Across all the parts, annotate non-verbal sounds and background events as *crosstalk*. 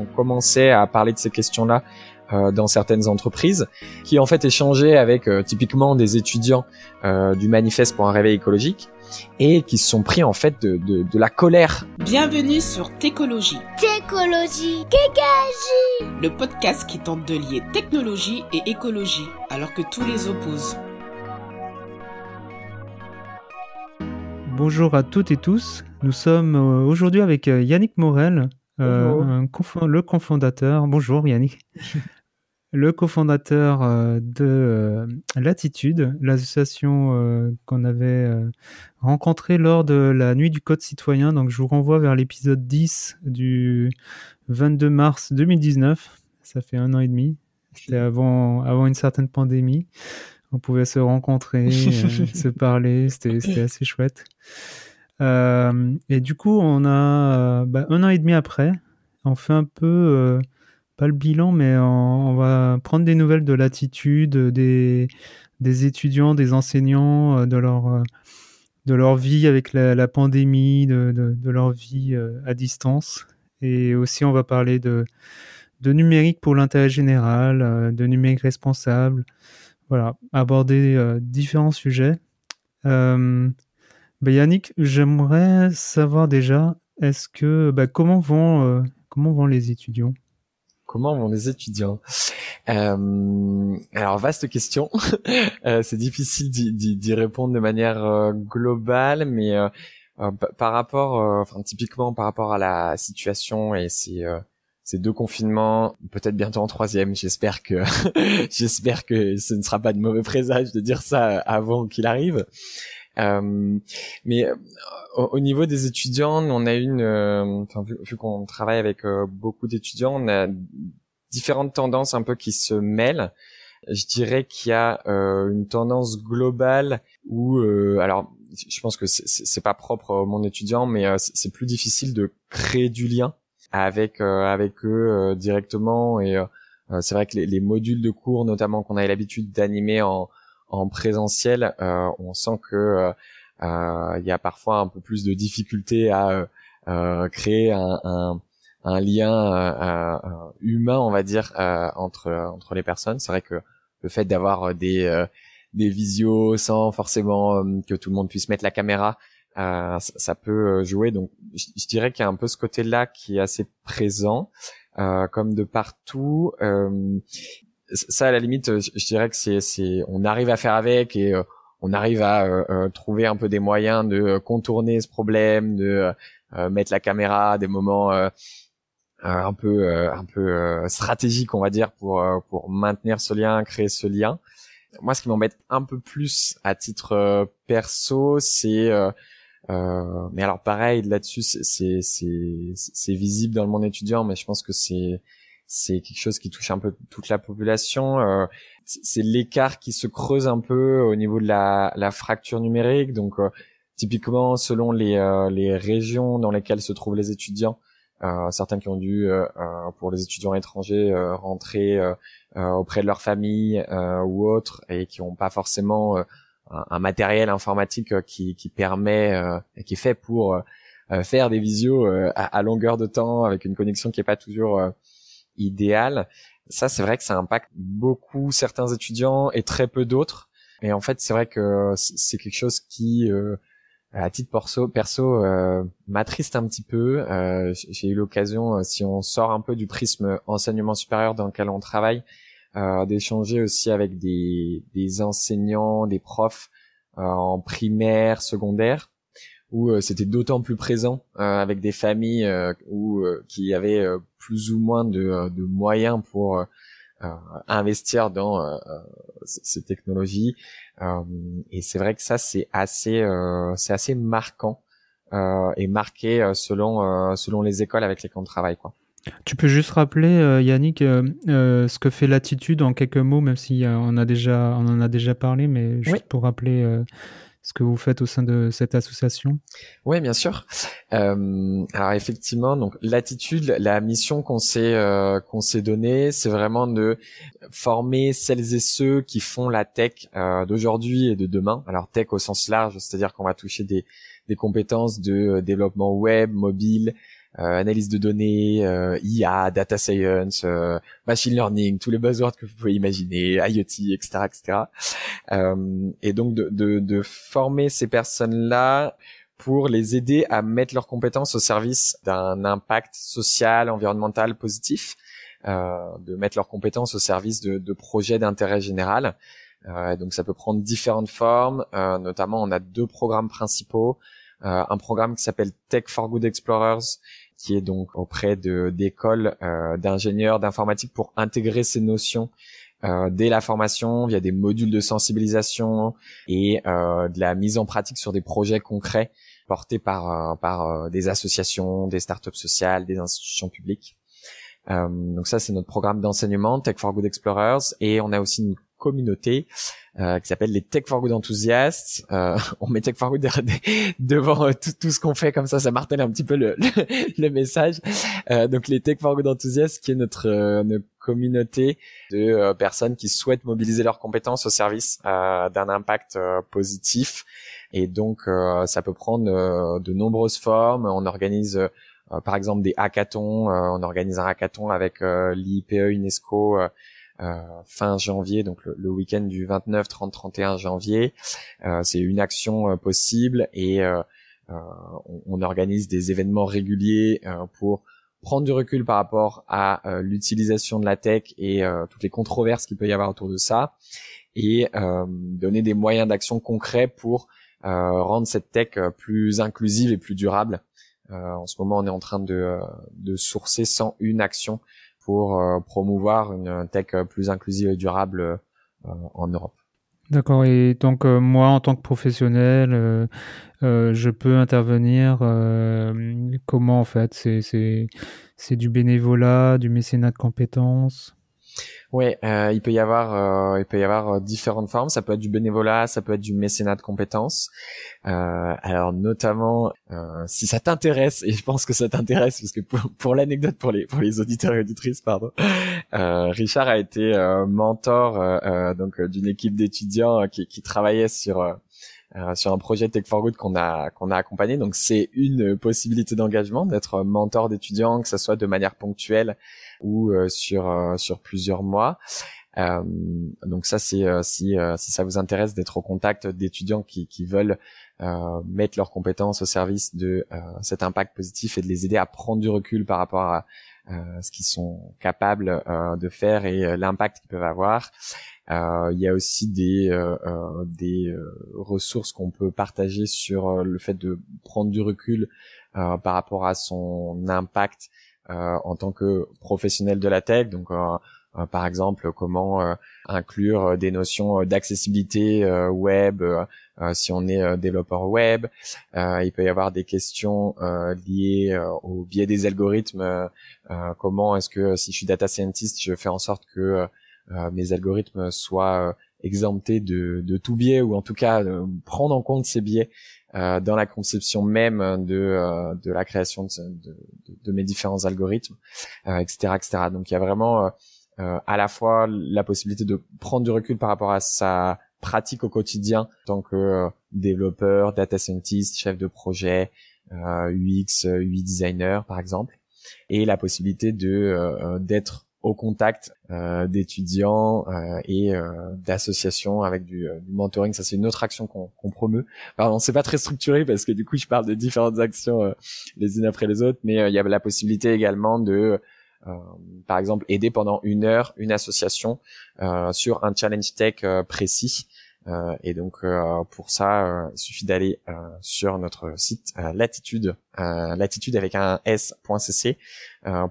on commençait à parler de ces questions-là euh, dans certaines entreprises, qui en fait échangeaient avec euh, typiquement des étudiants euh, du manifeste pour un réveil écologique et qui se sont pris en fait de, de, de la colère. Bienvenue sur Técologie. Técologie. Kékagie. Le podcast qui tente de lier technologie et écologie alors que tous les opposent. Bonjour à toutes et tous. Nous sommes aujourd'hui avec Yannick Morel, euh, *laughs* le cofondateur. Bonjour Yannick. le cofondateur de euh, Latitude, l'association euh, qu'on avait rencontrée lors de la nuit du code citoyen. Donc je vous renvoie vers l'épisode 10 du 22 mars 2019. Ça fait un an et demi. C'était avant, avant une certaine pandémie. On pouvait se rencontrer, *laughs* se parler. C'était assez chouette. Et du coup, on a bah, un an et demi après, on fait un peu pas le bilan, mais on, va prendre des nouvelles de l'attitude des, étudiants, des enseignants, euh, de leur, euh, de leur vie avec la, pandémie, de, leur vie euh, à distance. Et aussi, on va parler de, de numérique pour l'intérêt général, de numérique responsable. Voilà, aborder différents sujets. Euh, bah, Yannick, j'aimerais savoir déjà, est-ce que bah, comment vont comment vont les étudiants? Comment vont les étudiants? Euh, Alors vaste question. *laughs* euh, c'est difficile d'y répondre de manière euh, globale, mais euh, euh, par rapport, enfin typiquement par rapport à la situation et ces ces deux confinements, peut-être bientôt en troisième. J'espère que *laughs* j'espère que ce ne sera pas de mauvais présage de dire ça avant qu'il arrive. Euh, mais au, niveau des étudiants, on a une, euh, vu, qu'on travaille avec euh, beaucoup d'étudiants, on a différentes tendances un peu qui se mêlent. Je dirais qu'il y a euh, une tendance globale où, alors, je pense que c'est pas propre au monde étudiant, mais c'est plus difficile de créer du lien avec avec eux directement. Et c'est vrai que les, les, modules de cours, notamment qu'on avait l'habitude d'animer en, en présentiel, on sent que euh, il y a parfois un peu plus de difficultés à euh, euh, créer un, un, un lien humain, on va dire, entre entre les personnes. C'est vrai que le fait d'avoir des des visios sans forcément que tout le monde puisse mettre la caméra, euh, ça, peut jouer. Donc, je, dirais qu'il y a un peu ce côté-là qui est assez présent, euh, comme de partout. Euh, ça, à la limite, je, je dirais que c'est, c'est, on arrive à faire avec et on arrive à euh, euh, trouver un peu des moyens de euh, contourner ce problème, de mettre la caméra à des moments un peu un peu stratégiques, on va dire, pour pour maintenir ce lien, créer ce lien. Moi, ce qui m'embête un peu plus à titre perso, c'est mais alors pareil là-dessus, c'est c'est c'est visible dans le monde étudiant, mais je pense que c'est c'est quelque chose qui touche un peu toute la population. Euh, c'est l'écart qui se creuse un peu au niveau de la, la fracture numérique. Donc, euh, typiquement, selon les, euh, les régions dans lesquelles se trouvent les étudiants, certains qui ont dû, pour les étudiants étrangers, rentrer auprès de leur famille ou autres, et qui n'ont pas forcément un, matériel informatique qui, qui permet et qui est fait pour faire des visios à, à, longueur de temps avec une connexion qui est pas toujours idéal. Ça, c'est vrai que ça impacte beaucoup certains étudiants et très peu d'autres. Et en fait, c'est vrai que c'est quelque chose qui, euh, à titre perso, perso euh, m'attriste un petit peu. Euh, j'ai eu l'occasion, euh, si on sort un peu du prisme enseignement supérieur dans lequel on travaille, euh, d'échanger aussi avec des, des enseignants, des profs en primaire, secondaire, où euh, c'était d'autant plus présent euh, avec des familles euh, où qui avaient plus ou moins de, de moyens pour investir dans ces technologies et c'est vrai que ça c'est assez c'est assez marquant et marqué selon selon les écoles avec lesquelles on travaille quoi. Tu peux juste rappeler, Yannick, ce que fait l'attitude en quelques mots, même si on a déjà on en a déjà parlé, mais juste pour rappeler ce que vous faites au sein de cette association? Oui, bien sûr. Euh, alors effectivement, donc l'attitude, la mission qu'on s'est euh, qu'on s'est donnée, c'est vraiment de former celles et ceux qui font la tech euh, d'aujourd'hui et de demain. Alors tech au sens large, c'est-à-dire qu'on va toucher des des compétences de développement web, mobile, analyse de données, IA, data science, machine learning, tous les buzzwords que vous pouvez imaginer, IoT, etc., etc. et donc de, de, de former ces personnes-là pour les aider à mettre leurs compétences au service d'un impact social, environnemental positif, euh, de mettre leurs compétences au service de, de projets d'intérêt général. Euh, donc ça peut prendre différentes formes, euh, notamment on a deux programmes principaux. Euh, un programme qui s'appelle Tech for Good Explorers, qui est donc auprès de d'écoles euh, d'ingénieurs d'informatique pour intégrer ces notions euh, dès la formation via des modules de sensibilisation et euh, de la mise en pratique sur des projets concrets portés par par des associations, des startups sociales, des institutions publiques. donc ça c'est notre programme d'enseignement Tech for Good Explorers et on a aussi une communauté euh, qui s'appelle les Tech for Good enthousiastes. Euh, *laughs* on met Tech for Good *laughs* devant euh, tout, tout, ce qu'on fait comme ça, ça martèle un petit peu le, *laughs* le, message. Euh, donc les Tech for Good enthousiastes, qui est notre, euh, notre communauté de personnes qui souhaitent mobiliser leurs compétences au service d'un impact positif. Et donc ça peut prendre de nombreuses formes. On organise par exemple des hackathons. on organise un hackathon avec l'IPE UNESCO euh, fin janvier, donc le, week-end du 29, 30, 31 janvier. Euh, c'est une action euh, possible et on, on, organise des événements réguliers pour prendre du recul par rapport à l'utilisation de la tech et toutes les controverses qu'il peut y avoir autour de ça et donner des moyens d'action concrets pour rendre cette tech plus inclusive et plus durable. en ce moment, on est en train de, de sourcer une action pour euh, promouvoir une tech plus inclusive et durable euh, en Europe. D'accord. Et donc euh, moi, en tant que professionnel, je peux intervenir. comment en fait? C'est c'est du bénévolat, du mécénat de compétences? Ouais, euh, il peut y avoir, euh, il peut y avoir euh, différentes formes. Ça peut être du bénévolat, ça peut être du mécénat de compétences. Euh, alors notamment, euh, si ça t'intéresse, et je pense que ça t'intéresse, parce que pour, l'anecdote, pour les pour les auditeurs et auditrices, pardon, Richard a été mentor donc d'une équipe d'étudiants qui, qui travaillait sur sur un projet Tech for Good qu'on a qu'on a accompagné. Donc c'est une possibilité d'engagement d'être mentor d'étudiants, que ce soit de manière ponctuelle ou euh, sur euh, sur plusieurs mois. Euh, donc ça c'est si si ça vous intéresse d'être au contact d'étudiants qui qui veulent mettre leurs compétences au service de cet impact positif et de les aider à prendre du recul par rapport à ce qu'ils sont capables de faire et l'impact qu'ils peuvent avoir. il y a aussi des des ressources qu'on peut partager sur le fait de prendre du recul par rapport à son impact euh, en tant que professionnel de la tech. Donc euh, euh, par exemple, comment inclure des notions d'accessibilité web si on est développeur web. il peut y avoir des questions liées au biais des algorithmes. comment est-ce que si je suis data scientist, je fais en sorte que mes algorithmes soient exemptés de tout biais ou en tout cas prendre en compte ces biais euh, dans la conception même de euh, de la création de, de, de, mes différents algorithmes, etc., euh, etc. Donc il y a vraiment à la fois la possibilité de prendre du recul par rapport à sa pratique au quotidien en tant que développeur, data scientist, chef de projet, UX, UI designer par exemple, et la possibilité de d'être au contact euh, d'étudiants euh, et euh, d'associations avec du, du, mentoring. Ça, c'est une autre action qu'on qu'on promeut. Pardon, c'est pas très structuré parce que du coup, je parle de différentes actions les unes après les autres, mais il y a la possibilité également de par exemple, aider pendant une heure une association sur un challenge tech précis euh, et donc euh, pour ça, euh, il suffit d'aller sur notre site Latitude, Latitude avec un s.cc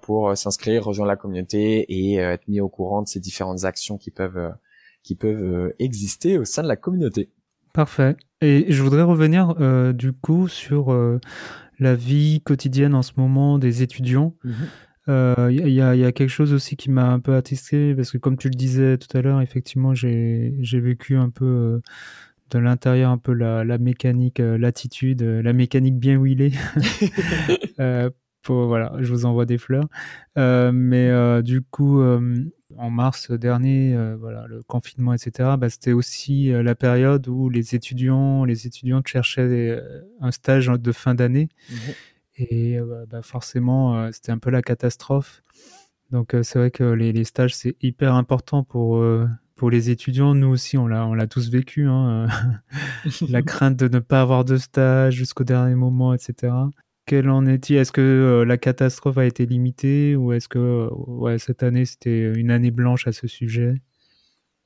pour s'inscrire, rejoindre la communauté et être mis au courant de ces différentes actions qui peuvent qui peuvent exister au sein de la communauté. Parfait. Et je voudrais revenir du coup sur la vie quotidienne en ce moment des étudiants. Mhm. Il euh, y, a, y, a, quelque chose aussi qui m'a un peu attesté, parce que comme tu le disais tout à l'heure, effectivement, j'ai vécu un peu euh, de l'intérieur un peu la, la mécanique, euh, l'attitude, la mécanique bien wheelée. *laughs* pour, voilà, je vous envoie des fleurs. mais du coup, en mars dernier, voilà, le confinement, etc. Bah, c'était aussi la période où les étudiants, les étudiantes cherchaient un stage de fin d'année. Mmh Et bah, forcément, c'était un peu la catastrophe. Donc c'est vrai que les, les stages, c'est hyper important pour, pour les étudiants. Nous aussi, on l'a, on l'a tous vécu. Hein, *laughs* la *laughs* crainte de ne pas avoir de stage jusqu'au dernier moment, etc. Quel en est-il? Est-ce que la catastrophe a été limitée ou est-ce que ouais, cette année, c'était une année blanche à ce sujet?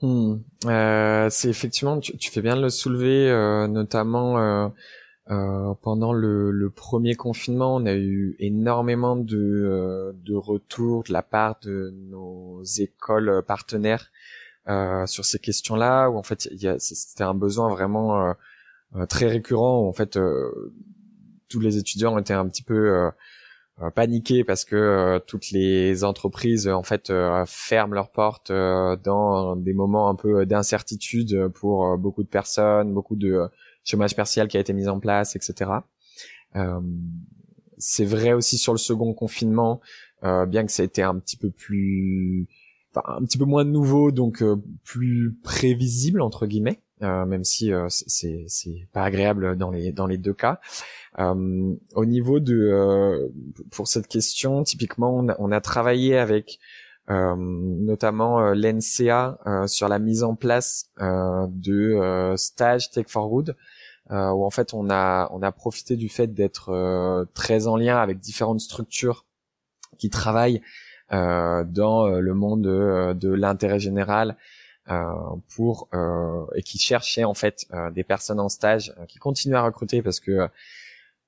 Hmm. Euh, c'est effectivement, tu, tu, fais bien de le soulever, euh, notamment euh, euh pendant le, le, premier confinement, on a eu énormément de, euh, de retours de la part de nos écoles partenaires sur ces questions-là, où en fait c'était un besoin vraiment très récurrent, où en fait tous les étudiants étaient un petit peu euh, paniquer parce que euh, toutes les entreprises en fait euh, ferment leurs portes dans des moments un peu d'incertitude pour beaucoup de personnes, beaucoup de chômage partiel qui a été mis en place, etc. c'est vrai aussi sur le second confinement, bien que ça a été un petit peu plus, enfin, un petit peu moins nouveau, donc plus prévisible entre guillemets, même si c'est c'est pas agréable dans les dans les deux cas. Euh, au niveau de euh, pour cette question, typiquement, on a, on a travaillé avec euh, notamment euh, l'NCA sur la mise en place de stages Tech for Good, où en fait on a on a profité du fait d'être très en lien avec différentes structures qui travaillent dans le monde de, de l'intérêt général pour et qui cherchaient en fait des personnes en stage qui continuent à recruter parce que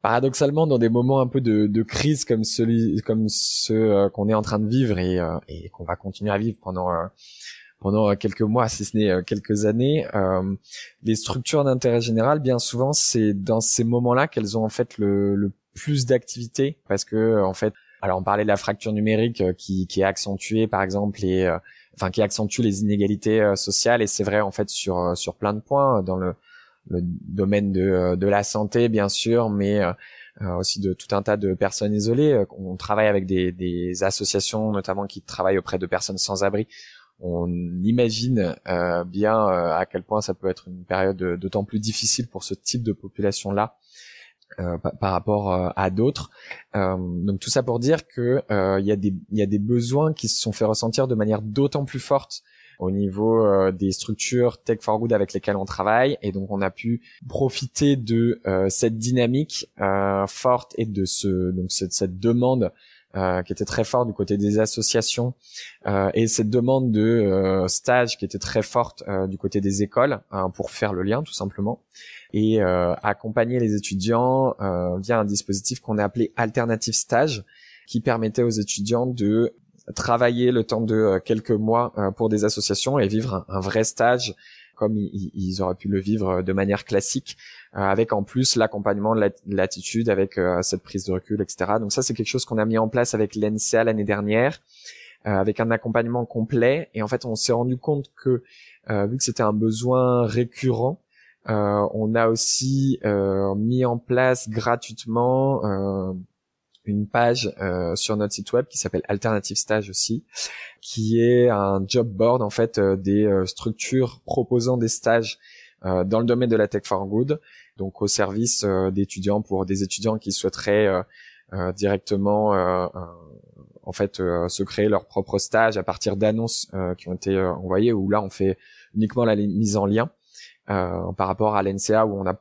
paradoxalement dans des moments un peu de, de crise comme celui comme ceux euh, qu'on est en train de vivre et, euh, et qu'on va continuer à vivre pendant euh, pendant quelques mois si ce n'est quelques années les structures d'intérêt général bien souvent c'est dans ces moments-là qu'elles ont en fait le, le plus d'activité parce que en fait alors on parlait de la fracture numérique qui, qui est accentuée par exemple et enfin qui accentue les inégalités sociales et c'est vrai en fait sur sur plein de points dans le le domaine de, euh, de la santé, bien sûr, mais euh, euh, aussi de tout un tas de personnes isolées. On travaille avec des, des associations, notamment qui travaillent auprès de personnes sans abri. On imagine bien à quel point ça peut être une période d'autant plus difficile pour ce type de population-là. Euh, par rapport à d'autres. Euh, donc tout ça pour dire que il y a des besoins qui se sont fait ressentir de manière d'autant plus forte au niveau euh, des structures Tech for Good avec lesquelles on travaille et donc on a pu profiter de euh, cette dynamique euh, forte et de cette demande qui était très forte du côté des associations et cette demande de stage qui était très forte du côté des écoles hein, pour faire le lien tout simplement et accompagner les étudiants via un dispositif qu'on a appelé Alternative Stage qui permettait aux étudiants de travailler le temps de euh, quelques mois euh, pour des associations et vivre un, vrai stage comme ils, auraient pu le vivre euh, de manière classique, avec en plus l'accompagnement de l'attitude, avec cette prise de recul, etc. Donc ça, c'est quelque chose qu'on a mis en place avec l'NCA l'année dernière, avec un accompagnement complet. Et en fait, on s'est rendu compte que, vu que c'était un besoin récurrent, on a aussi mis en place gratuitement une page euh, sur notre site web qui s'appelle Alternative Stage aussi, qui est un job board en fait euh, des euh, structures proposant des stages dans le domaine de la tech for good, donc au service d'étudiants pour des étudiants qui souhaiteraient directement en fait se créer leur propre stage à partir d'annonces qui ont été envoyées où là on fait uniquement la mise en lien par rapport à l'NCA où on a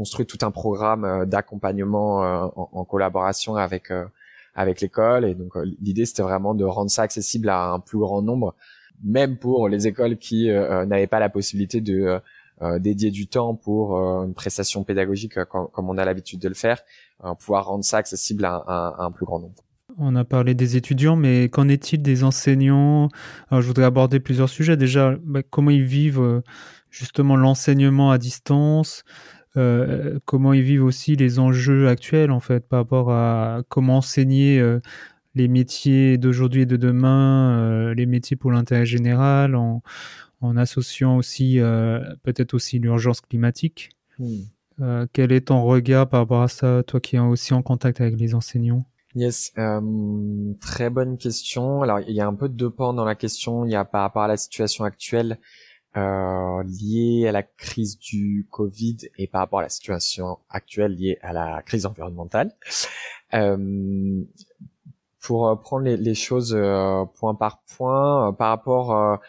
construit tout un programme euh, d'accompagnement euh, en, collaboration avec euh, avec l'école. Et donc l'idée c'était vraiment de rendre ça accessible à un plus grand nombre même pour les écoles qui n'avaient pas la possibilité de dédier du temps pour une prestation pédagogique comme, on a l'habitude de le faire pouvoir rendre ça accessible à, un plus grand nombre on a parlé des étudiants, mais qu'en est-il des enseignants? Je voudrais aborder plusieurs sujets. Déjà, bah, comment ils vivent justement l'enseignement à distance euh, comment ils vivent aussi les enjeux actuels en fait par rapport à comment enseigner euh, les métiers d'aujourd'hui et de demain, euh, les métiers pour l'intérêt général, en, en, associant aussi peut-être aussi l'urgence climatique. Hmm. quel est ton regard par rapport à ça, toi qui es aussi en contact avec les enseignants? Yes, très bonne question. Alors il y a un peu de deux pans dans la question. Il y a par rapport à la situation actuelle euh, liées à la crise du Covid et par rapport à la situation actuelle liée à la crise environnementale. Euh, pour prendre les, les choses point par point, par rapport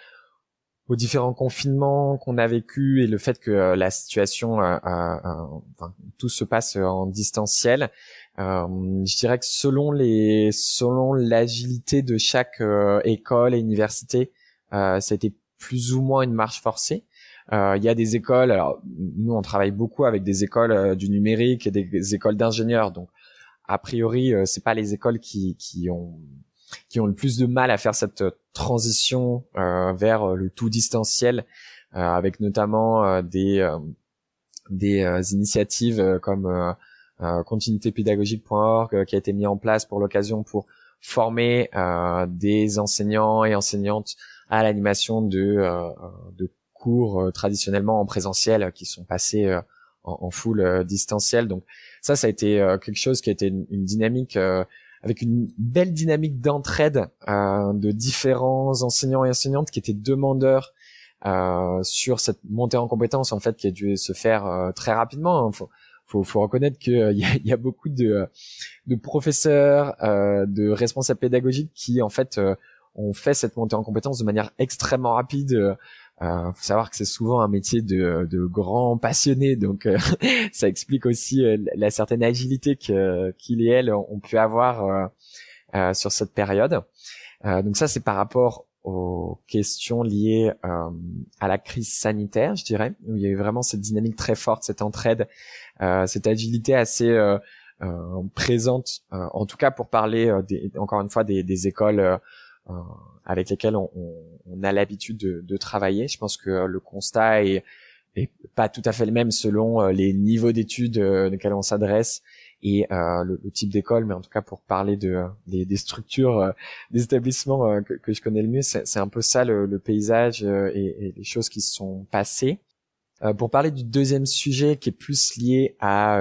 aux différents confinements qu'on a vécu et le fait que euh, la situation, euh, euh, enfin, tout se passe en distanciel. je dirais que selon les, selon l'agilité de chaque école et université, c'était plus ou moins une marche forcée. Il y a des écoles. Alors nous, on travaille beaucoup avec des écoles du numérique et des, écoles d'ingénieurs. Donc a priori, c'est pas les écoles qui, qui ont qui ont le plus de mal à faire cette transition euh, vers le tout distanciel, euh, avec notamment euh, des des initiatives comme continuitépédagogique.org qui a été mis en place pour l'occasion pour former des enseignants et enseignantes à l'animation de, de cours traditionnellement en présentiel qui sont passés en, en, full distanciel. Donc ça, ça a été quelque chose qui a été une, une dynamique avec une belle dynamique d'entraide euh, de différents enseignants et enseignantes qui étaient demandeurs euh, sur cette montée en compétences en fait qui a dû se faire euh, très rapidement. Il hein. Faut, faut, reconnaître qu'il *laughs* y, a, y a beaucoup de, de professeurs, de responsables pédagogiques qui en fait ont fait cette montée en compétences de manière extrêmement rapide. Euh, faut savoir que c'est souvent un métier de, de grands passionnés, donc euh, *laughs* ça explique aussi euh, la certaine agilité que qu'il et elles ont pu avoir euh, sur cette période. donc ça, c'est par rapport aux questions liées à la crise sanitaire, je dirais, où il y a eu vraiment cette dynamique très forte, cette entraide, cette agilité assez présente, en tout cas pour parler des, encore une fois des, des écoles avec lesquels on, on, a l'habitude de, de, travailler. Je pense que le constat est, est, pas tout à fait le même selon euh, les niveaux d'études euh, auxquels on s'adresse et euh, le, type d'école, mais en tout cas pour parler de des, des structures, euh, des établissements que, que, je connais le mieux, c'est un peu ça le, le paysage et, et, les choses qui se sont passées. pour parler du deuxième sujet qui est plus lié à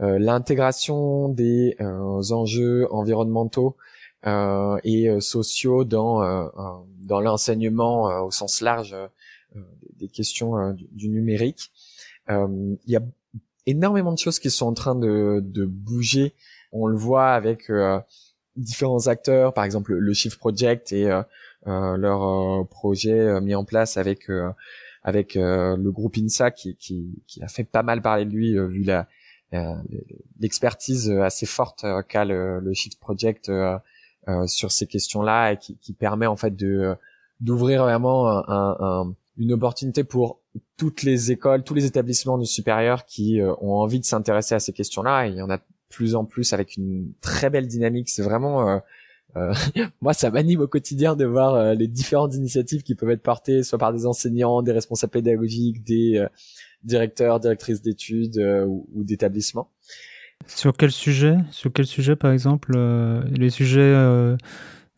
l'intégration des enjeux environnementaux euh, et euh, sociaux dans euh, dans l'enseignement au sens large des questions du, numérique. Il y a énormément de choses qui sont en train de, de bouger. On le voit avec différents acteurs, par exemple le Shift Project et leur projet mis en place avec avec le groupe INSA qui, qui, qui, a fait pas mal parler de lui vu la l'expertise assez forte qu'a le, le, Shift Project euh, sur ces questions-là et qui, qui, permet en fait de d'ouvrir vraiment un, un, une opportunité pour toutes les écoles, tous les établissements de supérieur qui euh, ont envie de s'intéresser à ces questions-là. Il y en a de plus en plus avec une très belle dynamique. C'est vraiment euh, euh *laughs* moi, ça m'anime au quotidien de voir les différentes initiatives qui peuvent être portées, soit par des enseignants, des responsables pédagogiques, des directeurs, directrices d'études ou, ou d'établissements. Sur quel sujet Sur quel sujet, par exemple euh, Les sujets euh,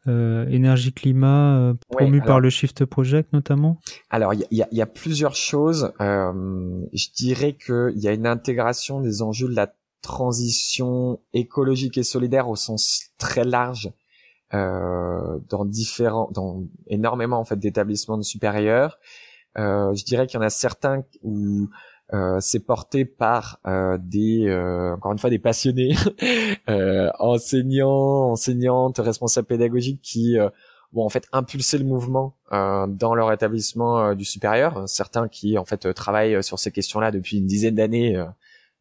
euh, énergie-climat promus par le Shift Project, notamment? Alors, il y a, y a, plusieurs choses. je dirais qu'il y a une intégration des enjeux de la transition écologique et solidaire au sens très large dans différents, dans énormément en fait d'établissements supérieurs. je dirais qu'il y en a certains où euh, c'est porté par euh, des euh, encore une fois des passionnés *laughs* enseignants enseignantes responsables pédagogiques qui vont en fait impulser le mouvement dans leur établissement du supérieur certains qui en fait travaillent sur ces questions-là depuis une dizaine d'années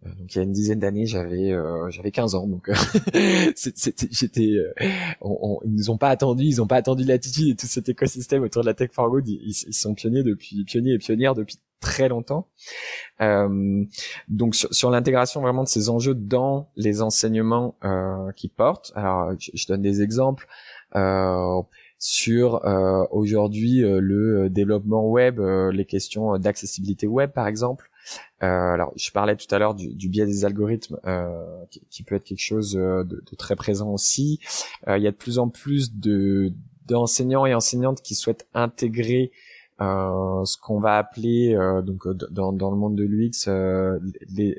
euh, donc il y a une dizaine d'années, j'avais euh, j'avais 15 ans, donc *laughs* euh, j'étais. Ils nous ont pas attendu, ils ont pas attendu l'attitude et tout cet écosystème autour de la tech for good. Ils, sont pionniers depuis pionniers et pionnières depuis très longtemps. Euh, donc sur, l'intégration vraiment de ces enjeux dans les enseignements euh, qui portent. Alors je, donne des exemples. Euh, sur aujourd'hui le développement web, les questions d'accessibilité web par exemple, euh, alors, je parlais tout à l'heure du, biais des algorithmes, euh, qui, peut être quelque chose euh, de, de très présent aussi. Euh, il y a de plus en plus de d'enseignants et enseignantes qui souhaitent intégrer euh, ce qu'on va appeler euh, donc dans, dans, le monde de l'UX les,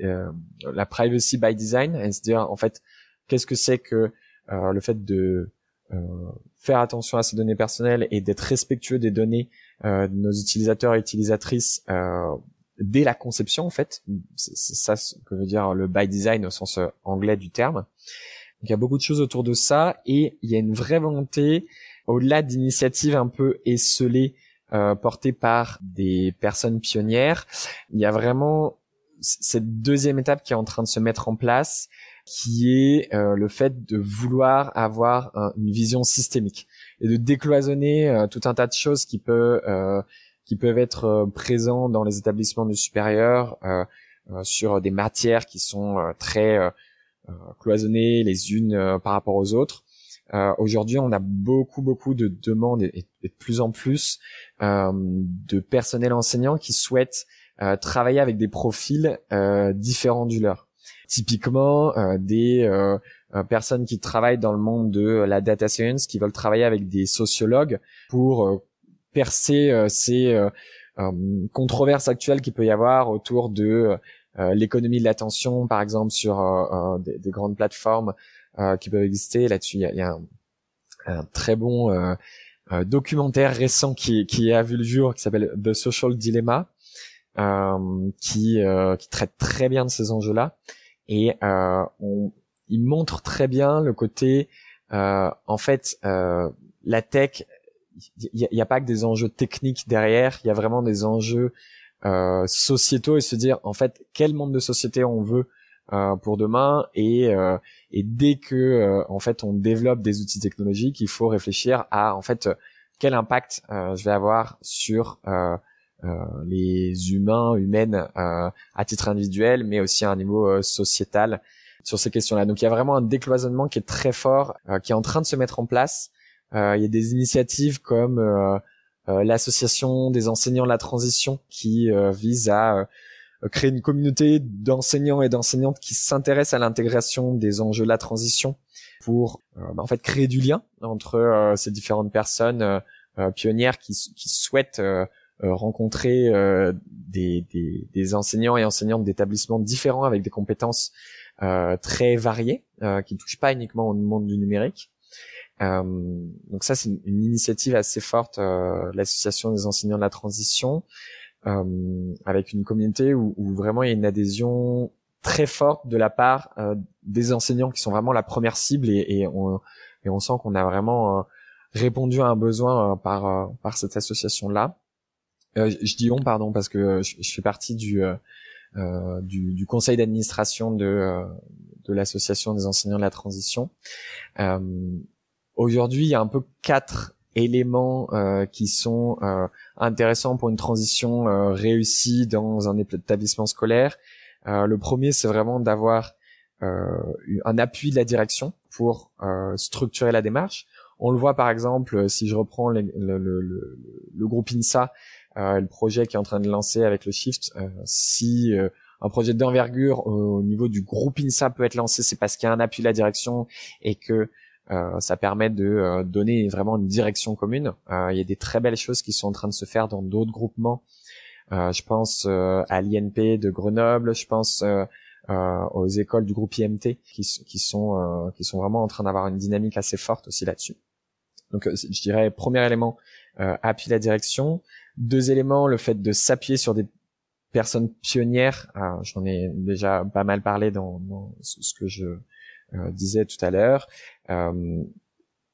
la privacy by design, c'est-à-dire en fait qu'est-ce que c'est que le fait de faire attention à ces données personnelles et d'être respectueux des données de nos utilisateurs et utilisatrices dès la conception en fait. C'est ça ce que veut dire le by design au sens anglais du terme. il y a beaucoup de choses autour de ça et il y a une vraie volonté au-delà d'initiatives un peu esselées euh, portées par des personnes pionnières, il y a vraiment cette deuxième étape qui est en train de se mettre en place, qui est euh, le fait de vouloir avoir une vision systémique et de décloisonner euh, tout un tas de choses qui peuvent qui peuvent être présents dans les établissements du supérieur sur des matières qui sont très cloisonnées les unes par rapport aux autres euh, Aujourd'hui, on a beaucoup, beaucoup de demandes et, de plus en plus euh, de personnel enseignant qui souhaitent euh, travailler avec des profils euh, différents du leur. Typiquement, euh, des personnes qui travaillent dans le monde de la data science, qui veulent travailler avec des sociologues pour percer ces controverses actuelles qu'il peut y avoir autour de l'économie de l'attention, par exemple, sur des, des, grandes plateformes euh, qui peuvent exister. Là-dessus, il y a, y a un, un, très bon euh, euh, documentaire récent qui, qui a vu le jour, qui s'appelle The Social Dilemma, qui, qui traite très bien de ces enjeux-là. Et on, il montre très bien le côté, en fait, la tech, il n'y a, a, pas que des enjeux techniques derrière, il y a vraiment des enjeux euh, sociétaux et se dire en fait quel monde de société on veut euh, pour demain et euh, et dès que euh, en fait on développe des outils technologiques, il faut réfléchir à en fait quel impact je vais avoir sur les humains, humaines à titre individuel, mais aussi à un niveau sociétal sur ces questions-là. Donc il y a vraiment un décloisonnement qui est très fort, qui est en train de se mettre en place. il y a des initiatives comme l'association des enseignants de la transition qui vise à euh, créer une communauté d'enseignants et d'enseignantes qui s'intéressent à l'intégration des enjeux de la transition pour euh, bah, en fait créer du lien entre euh, ces différentes personnes pionnières qui, qui souhaitent rencontrer des, des, des, enseignants et enseignantes d'établissements différents avec des compétences très variées qui ne touchent pas uniquement au monde du numérique. donc ça, c'est une, une, initiative assez forte, l'association des enseignants de la transition. Euh, avec une communauté où, où, vraiment il y a une adhésion très forte de la part euh, des enseignants qui sont vraiment la première cible et, et, on, et on sent qu'on a vraiment euh, répondu à un besoin par par cette association là. je dis on pardon parce que je, je fais partie du du, du, conseil d'administration de de l'association des enseignants de la transition. Aujourd'hui, il y a un peu quatre éléments euh, qui sont euh, intéressants pour une transition euh, réussie dans un établissement scolaire. le premier, c'est vraiment d'avoir un appui de la direction pour structurer la démarche. On le voit par exemple, si je reprends le, le, le, le, groupe INSA, le projet qui est en train de lancer avec le Shift, si un projet d'envergure au niveau du groupe INSA peut être lancé, c'est parce qu'il y a un appui de la direction et que euh, ça permet de euh, donner vraiment une direction commune. Euh, il y a des très belles choses qui sont en train de se faire dans d'autres groupements. je pense à l'INP de Grenoble, je pense aux écoles du groupe IMT qui, qui sont qui sont vraiment en train d'avoir une dynamique assez forte aussi là-dessus. Donc je dirais premier élément appui la direction, deux éléments le fait de s'appuyer sur des personnes pionnières. J'en ai déjà pas mal parlé dans, dans ce que je euh, disait tout à l'heure. Euh,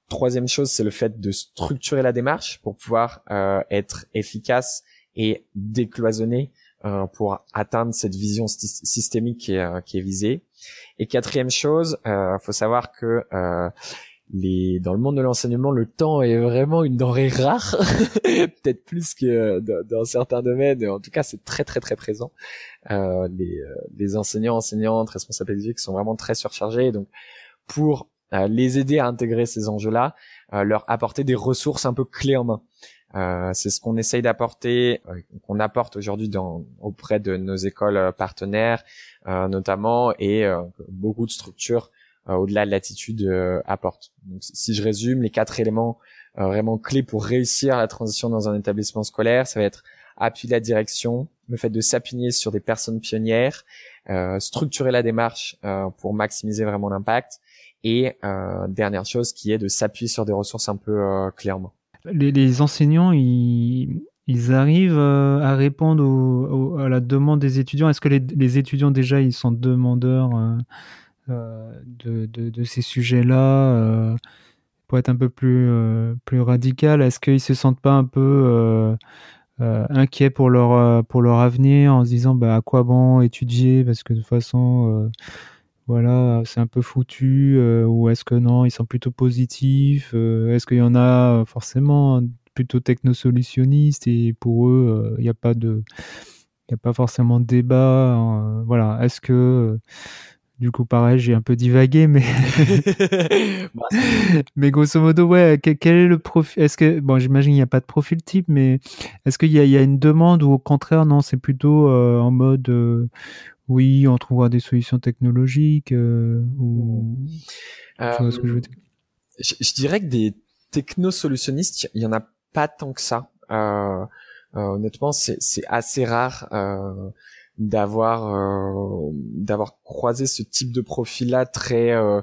troisième chose, c'est le fait de structurer la démarche pour pouvoir euh, être efficace et décloisonner pour atteindre cette vision systémique qui est, qui est, visée. Et quatrième chose, il faut savoir que les, dans le monde de l'enseignement, le temps est vraiment une denrée rare, *laughs* peut-être plus que dans, certains domaines. En tout cas, c'est très très très présent. Euh, les, euh, les, enseignants, enseignantes, responsables éducatifs sont vraiment très surchargés. Donc, pour euh, les aider à intégrer ces enjeux-là, euh, leur apporter des ressources un peu clés en main. Euh, c'est ce qu'on essaye d'apporter, qu'on apporte aujourd'hui auprès de nos écoles partenaires, notamment, et beaucoup de structures euh, au-delà de l'attitude euh, apporte. Donc, si je résume, les quatre éléments euh, vraiment clés pour réussir la transition dans un établissement scolaire, ça va être appui de la direction, le fait de s'appuyer sur des personnes pionnières, structurer la démarche pour maximiser vraiment l'impact, Et dernière chose qui est de s'appuyer sur des ressources un peu clairement. Les, les, enseignants, ils, ils arrivent à répondre à la demande des étudiants. Est-ce que les, les, étudiants déjà ils sont demandeurs de, de, ces sujets-là pour être un peu plus plus radical Est-ce qu'ils se sentent pas un peu euh, inquiets pour leur euh, avenir en se disant bah à quoi bon étudier? Parce que de toute façon euh, voilà c'est un peu foutu ou est-ce que non ils sont plutôt positifs est-ce qu'il y en a forcément plutôt technosolutionnistes et pour eux il n'y a pas de forcément de débat voilà. Est-ce que du coup, pareil, j'ai un peu divagué, mais *laughs* *laughs* mais grosso modo, ouais. Quel, est le profil Est-ce que bon, j'imagine il n'y a pas de profil type, mais est-ce qu'il y, y, a une demande ou au contraire, non, c'est plutôt euh, en mode euh, oui, on trouvera des solutions technologiques euh, ou ce que je, veux dire? Je, dirais que des technosolutionnistes, il y en a pas tant que ça. honnêtement, c'est assez rare d'avoir euh, d'avoir croisé ce type de profil là très euh,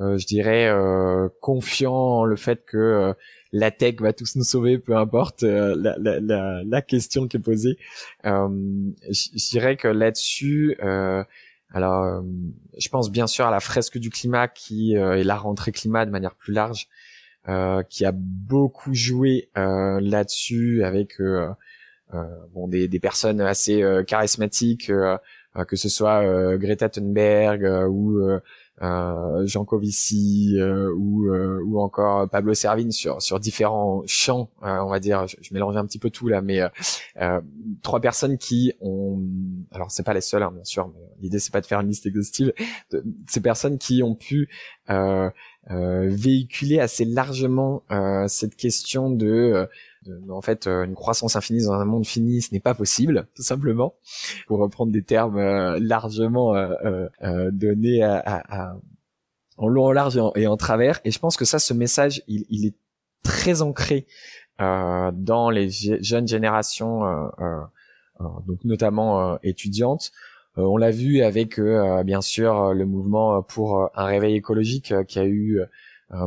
euh, je dirais confiant en le fait que la tech va tous nous sauver, peu importe la, la, la, la, question qui est posée. je dirais que là-dessus, alors, je pense bien sûr à la fresque du climat qui est la rentrée climat de manière plus large, qui a beaucoup joué là-dessus avec euh, bon des, des personnes assez euh, charismatiques, euh, que ce soit Greta Thunberg ou Jean Covici ou, ou encore Pablo Servigne sur sur différents champs, on va dire. Je, je, mélange un petit peu tout là, mais trois personnes qui ont, alors c'est pas les seules hein, bien sûr, mais l'idée c'est pas de faire une liste exhaustive. De, ces personnes qui ont pu véhiculer assez largement cette question de en fait, euh, une croissance infinie dans un monde fini, ce n'est pas possible, *laughs* tout simplement, pour reprendre des termes euh, largement euh, donnés à, en long, en large et en, travers. Et je pense que ça, ce message, il, il est très ancré dans les jeunes générations, donc notamment étudiantes. on l'a vu avec, bien sûr, le mouvement pour un réveil écologique qui a eu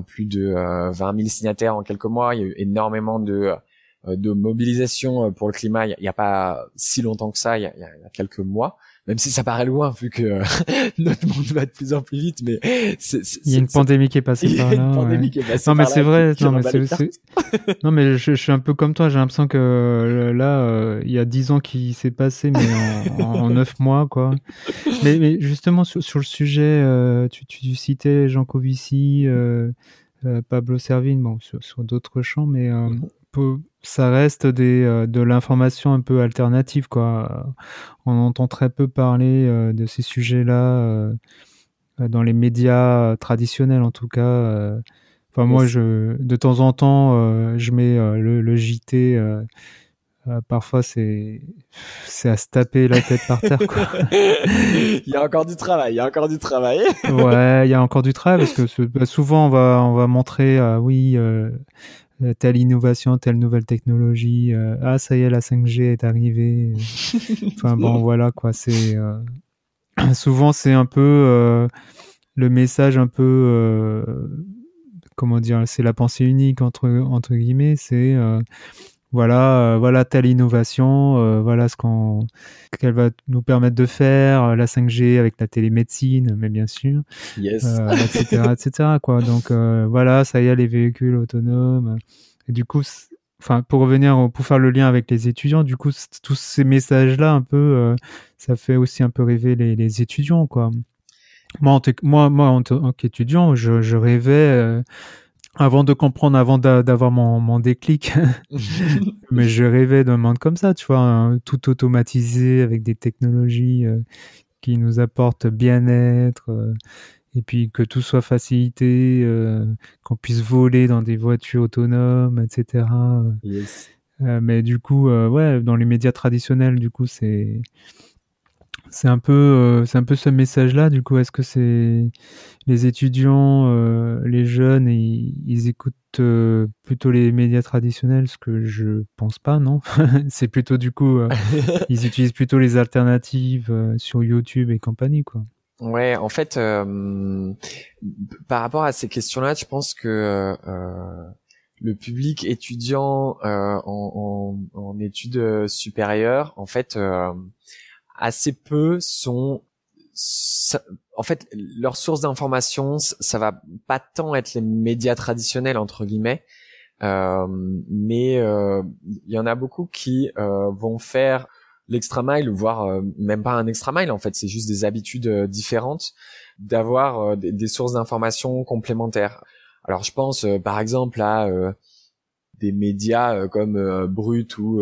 plus de 20 000 signataires en quelques mois. Il y a eu énormément de de mobilisation euh, pour le climat il n'y a, pas si longtemps que ça, il y a, il y a quelques mois, même si ça paraît loin vu que euh, *laughs* notre monde va de plus en plus vite, mais c'est, il y a une pandémie qui est passée *laughs* par là. Une pandémie qui est passée non mais c'est vrai, non mais c'est, non mais je, je, suis un peu comme toi, j'ai l'impression que là il y a dix ans qui s'est passé mais en, neuf mois quoi. Mais, mais justement sur, sur, le sujet, tu, tu citais Jean Covici. Pablo Servigne, bon, sur, sur d'autres champs, mais peu, ça reste des, euh, de l'information un peu alternative, quoi. On entend très peu parler euh, de ces sujets-là euh, dans les médias traditionnels, en tout cas. Enfin, moi, je, de temps en temps, je mets le, le, JT. parfois, c'est c'est à se taper la tête par terre. Quoi. *laughs* il y a encore du travail. Il y a encore du travail. ouais, il y a encore du travail parce que bah, souvent on va on va montrer, oui, euh, telle innovation, telle nouvelle technologie, euh, ah ça y est la 5G est arrivée. *laughs* enfin bon voilà quoi, c'est euh, *clears throat* souvent c'est un peu le message un peu comment dire, c'est la pensée unique entre entre guillemets, c'est voilà, voilà telle innovation, voilà ce qu'on qu'elle va nous permettre de faire, la 5G avec la télémédecine, mais bien sûr, yes. etc., etc. Quoi. Donc voilà, ça y est, les véhicules autonomes. Et du coup, enfin pour revenir, pour faire le lien avec les étudiants, du coup, tous ces messages-là, un peu, ça fait aussi un peu rêver les, les étudiants, quoi. Moi, en moi, moi, en tant qu'étudiant, je, je rêvais avant de comprendre, avant d'avoir mon, mon déclic, *laughs* mais je rêvais d'un monde comme ça, tu vois, tout automatisé avec des technologies euh, qui nous apportent bien-être, euh, et puis que tout soit facilité, euh, qu'on puisse voler dans des voitures autonomes, etc. mais du coup, ouais, dans les médias traditionnels, du coup, c'est c'est un peu, euh, c'est un peu ce message-là. Du coup, est-ce que c'est les étudiants, euh, les jeunes, ils, ils écoutent euh, plutôt les médias traditionnels Ce que je pense pas, non? *laughs* c'est plutôt du coup, *laughs* ils utilisent plutôt les alternatives sur YouTube et compagnie, quoi. Ouais, en fait, euh, par rapport à ces questions-là, je pense que euh, le public étudiant euh, en, en, en, études supérieures, en fait, assez peu sont en fait, leur source d'information, ça va pas tant être les médias traditionnels entre guillemets, euh, mais euh, il y en a beaucoup qui euh, vont faire l'extra mile, voire même pas un extra mile en fait, c'est juste des habitudes différentes d'avoir des, sources d'information complémentaires. Alors je pense par exemple à des médias comme Brut ou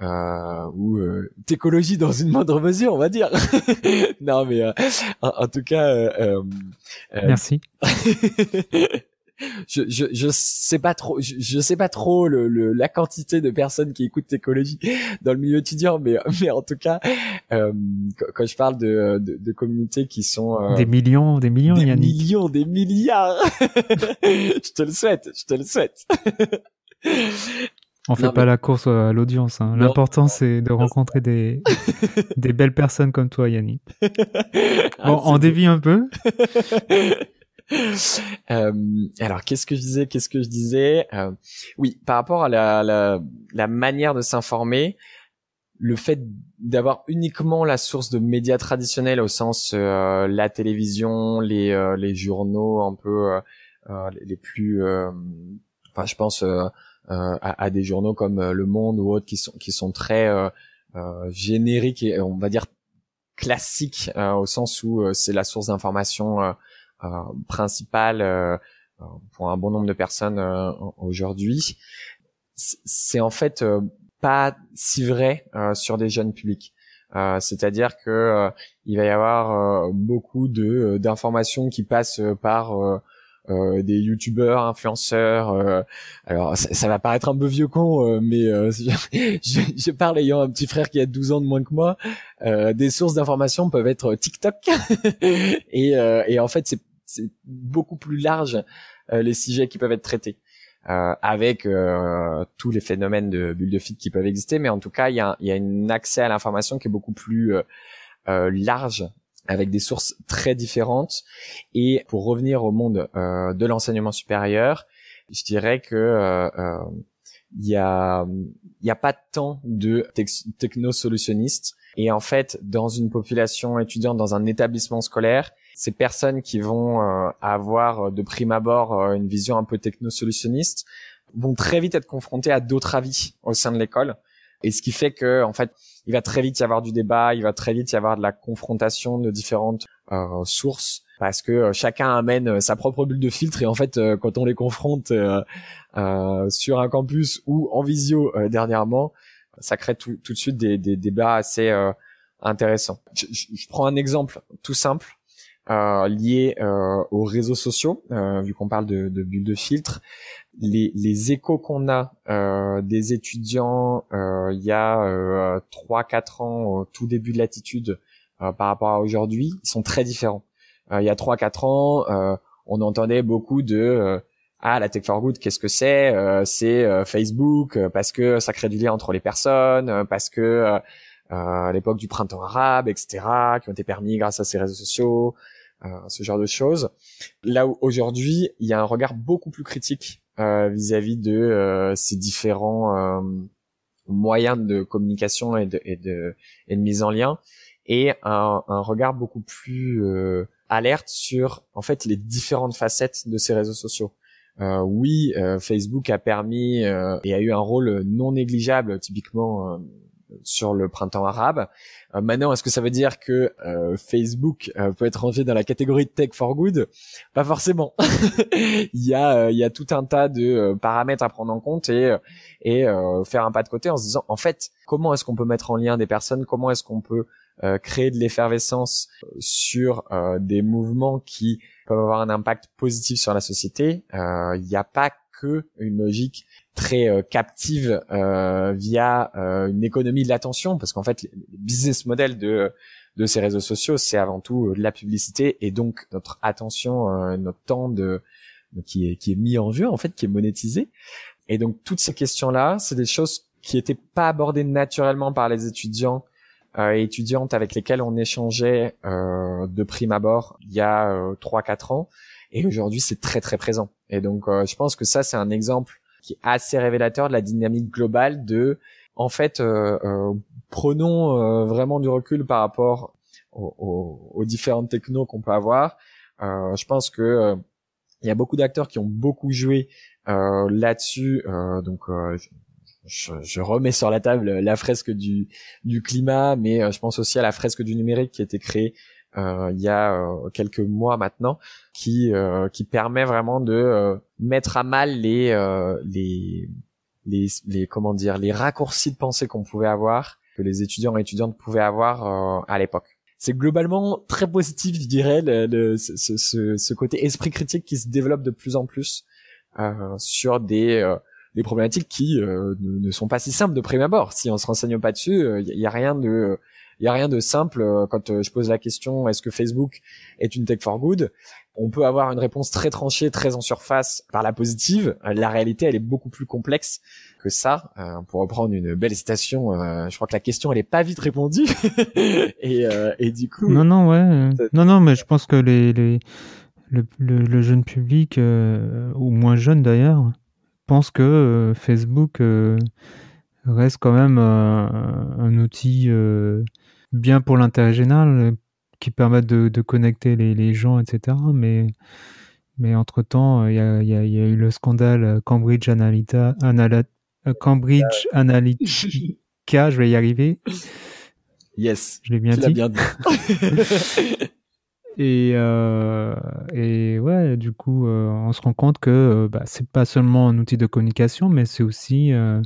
euh, ou euh, d'écologie dans une moindre mesure, on va dire. *laughs* non, mais euh, en, tout cas. Euh, Merci. *laughs* je, je je sais pas trop je, sais pas trop le, le, la quantité de personnes qui écoutent écologie dans le milieu étudiant mais *laughs* mais en tout cas euh, quand, je parle de, de, de communautés qui sont des millions des millions des millions des milliards je te le souhaite je te le souhaite on fait pas la course à l'audience. Hein. L'important, c'est de rencontrer des, *laughs* des belles personnes comme toi, Yannick. Ah, on dévie un peu. *laughs* euh, alors, qu'est-ce que je disais Qu'est-ce que je disais euh, Oui, par rapport à la, la, la manière de s'informer, le fait d'avoir uniquement la source de médias traditionnels au sens euh, la télévision, les, euh, les journaux un peu euh, les plus, enfin, je pense euh, à, à, des journaux comme euh, Le Monde ou autres qui sont qui sont très euh, génériques et on va dire classiques au sens où c'est la source d'information principale pour un bon nombre de personnes aujourd'hui. C'est en fait pas si vrai sur des jeunes publics. Euh, c'est-à-dire que il va y avoir beaucoup de d'informations qui passent par euh, des youtubeurs, influenceurs. Euh, alors ça, va paraître un peu vieux con, euh, mais *laughs* je, je, parle ayant un petit frère qui a 12 ans de moins que moi. des sources d'informations peuvent être TikTok *laughs* et, et en fait c'est beaucoup plus large les sujets qui peuvent être traités. Euh, avec euh, tous les phénomènes de bulles de feed qui peuvent exister, mais en tout cas, il y a, y a un accès à l'information qui est beaucoup plus euh, large avec des sources très différentes. Et pour revenir au monde euh, de l'enseignement supérieur, je dirais que euh, euh, il y a y a pas tant de technosolutionnistes et en fait dans une population étudiante dans un établissement scolaire ces personnes qui vont euh, avoir de prime abord euh, une vision un peu technosolutionniste vont très vite être confrontées à d'autres avis au sein de l'école et ce qui fait que en fait il va très vite y avoir du débat, il va très vite y avoir de la confrontation de différentes euh, sources parce que euh, chacun amène euh, sa propre bulle de filtre et en fait quand on les confronte sur un campus ou en visio dernièrement, ça crée tout, tout, de suite des, des débats assez intéressants. Je, je, prends un exemple tout simple. Euh, lié euh, aux réseaux sociaux, euh, vu qu'on parle de, de bulles de filtre les, les échos qu'on a euh, des étudiants euh, il y a euh, 3-4 ans tout début de l'attitude euh, par rapport à aujourd'hui, sont très différents. Euh, il y a 3-4 ans, on entendait beaucoup de ah la tech for good qu'est-ce que c'est? C'est Facebook parce que ça crée du lien entre les personnes parce que à l'époque du printemps arabe etc qui ont été permis grâce à ces réseaux sociaux ce genre de choses là où aujourd'hui il y a un regard beaucoup plus critique euh, vis-à-vis de euh, ces différents euh, moyens de communication et de, et de, et de mise en lien et un, regard beaucoup plus alerte sur en fait les différentes facettes de ces réseaux sociaux. Euh, oui, euh, Facebook a permis euh, et a eu un rôle non négligeable, typiquement sur le printemps arabe. Euh, maintenant, est-ce que ça veut dire que euh, Facebook euh, peut être rangé dans la catégorie tech for good? Pas forcément. *laughs* il y a il y a tout un tas de paramètres à prendre en compte et et faire un pas de côté en se disant en fait comment est-ce qu'on peut mettre en lien des personnes? Comment est-ce qu'on peut créer de l'effervescence sur des mouvements qui peuvent avoir un impact positif sur la société? Il n'y a pas que une logique très euh, captive euh, via euh, une économie de l'attention parce qu'en fait le business model de de ces réseaux sociaux c'est avant tout de la publicité et donc notre attention notre temps de qui est qui est mis en jeu en fait qui est monétisé. Et donc toutes ces questions là c'est des choses qui étaient pas abordées naturellement par les étudiants étudiantes avec lesquelles on échangeait de prime abord il y a trois quatre ans. Et aujourd'hui c'est très très présent. Et donc je pense que ça c'est un exemple qui est assez révélateur de la dynamique globale de en fait prenons vraiment du recul par rapport aux, aux, différentes technos qu'on peut avoir. Euh, je pense que euh, il y a beaucoup d'acteurs qui ont beaucoup joué euh, là-dessus. Euh, donc je, je, remets sur la table la fresque du, du climat, mais je pense aussi à la fresque du numérique qui a été créée il y a quelques mois maintenant, qui qui permet vraiment de mettre à mal les les les, les comment dire les raccourcis de pensée qu'on pouvait avoir que les étudiants et étudiantes pouvaient avoir à l'époque c'est globalement très positif, je dirais, le, ce, ce, ce, côté esprit critique qui se développe de plus en plus euh, sur des, euh, des problématiques qui euh, ne, sont pas si simples de prime abord. Si on se renseigne pas dessus, il euh, y, a rien de il y a rien de simple quand je pose la question est-ce que Facebook est une tech for good? On peut avoir une réponse très tranchée, très en surface par la positive. La réalité, elle est beaucoup plus complexe que ça. Euh, pour reprendre une belle citation, euh, je crois que la question elle est pas vite répondue. *laughs* et, euh, et du coup. Non non ouais. Non non mais je pense que les, les le, le, jeune public ou moins jeune d'ailleurs pense que Facebook reste quand même un outil bien pour l'intérêt général qui permet de, de connecter les, les, gens etc. Mais mais entre temps, il y a, y, a, y a, eu le scandale Cambridge Analytica, euh, Cambridge Analytica, je vais y arriver. Yes. Je l'ai bien dit. Bien dit. *laughs* et, euh, et ouais, du coup, euh, on se rend compte que euh, bah, c'est pas seulement un outil de communication, mais c'est aussi euh,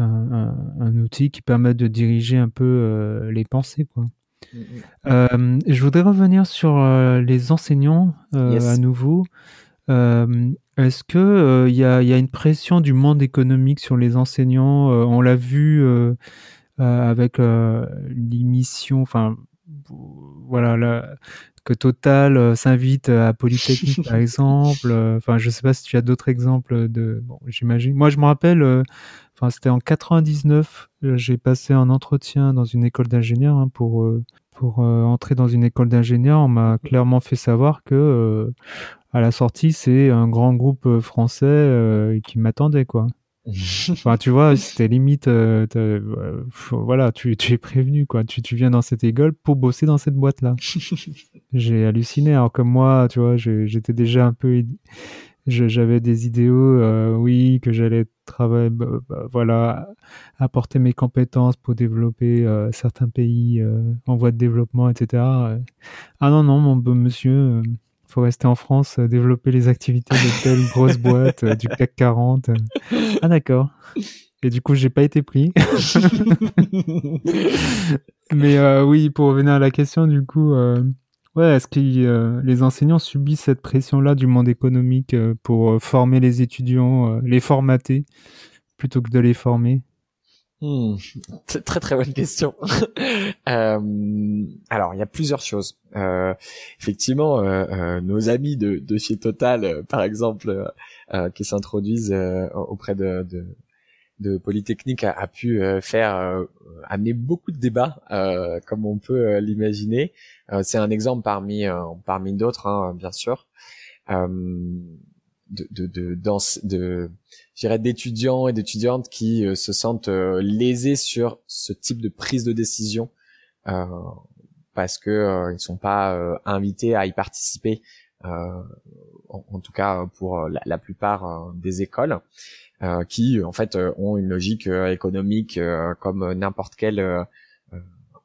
un, un, outil qui permet de diriger un peu les pensées, quoi. Mm-hmm. je voudrais revenir sur les enseignants à nouveau. Est-ce que euh, il y, a, y, a, une pression du monde économique sur les enseignants euh, On l'a vu euh, avec l'émission, enfin voilà, la, que Total s'invite à Polytechnique *laughs* par exemple. Enfin, je sais pas si tu as d'autres exemples de. Bon, j'imagine. Moi, je me rappelle. Enfin, c'était en 99. J'ai passé un entretien dans une école d'ingénieur hein, pour pour entrer dans une école d'ingénieur. On m'a clairement fait savoir que à la sortie, c'est un grand groupe euh, français euh, qui m'attendait, quoi. *laughs* enfin, tu vois, c'était limite, euh, voilà, tu, tu es prévenu, quoi. Tu, tu viens dans cette école pour bosser dans cette boîte-là. *laughs* J'ai halluciné, alors que moi, tu vois, j'étais déjà un peu, j'avais des idéaux, oui, que j'allais travailler, bah, bah, voilà, apporter mes compétences pour développer certains pays en voie de développement, etc. Ah non, non, mon bon monsieur faut rester en France, euh, développer les activités de telle *laughs* grosse boîte euh, du CAC 40. Ah d'accord. Et du coup, j'ai pas été pris. *laughs* Mais euh, oui, pour revenir à la question, du coup, ouais, est-ce que les enseignants subissent cette pression-là du monde économique pour former les étudiants, les formater, plutôt que de les former? Hmm, très très bonne question. *laughs* euh, alors il y a plusieurs choses. Euh, effectivement, euh, euh nos amis de, de chez Total, euh, par exemple, euh, qui s'introduisent auprès de, de, de Polytechnique, a, a pu faire amener beaucoup de débats, comme on peut l'imaginer. C'est un exemple parmi parmi d'autres, hein, bien sûr. de de de, dans, de dirais d'étudiants et d'étudiantes qui euh, se sentent euh, lésés sur ce type de prise de décision euh, parce que ils sont pas invités à y participer en, tout cas pour la, plupart des écoles qui en fait ont une logique économique comme n'importe quelle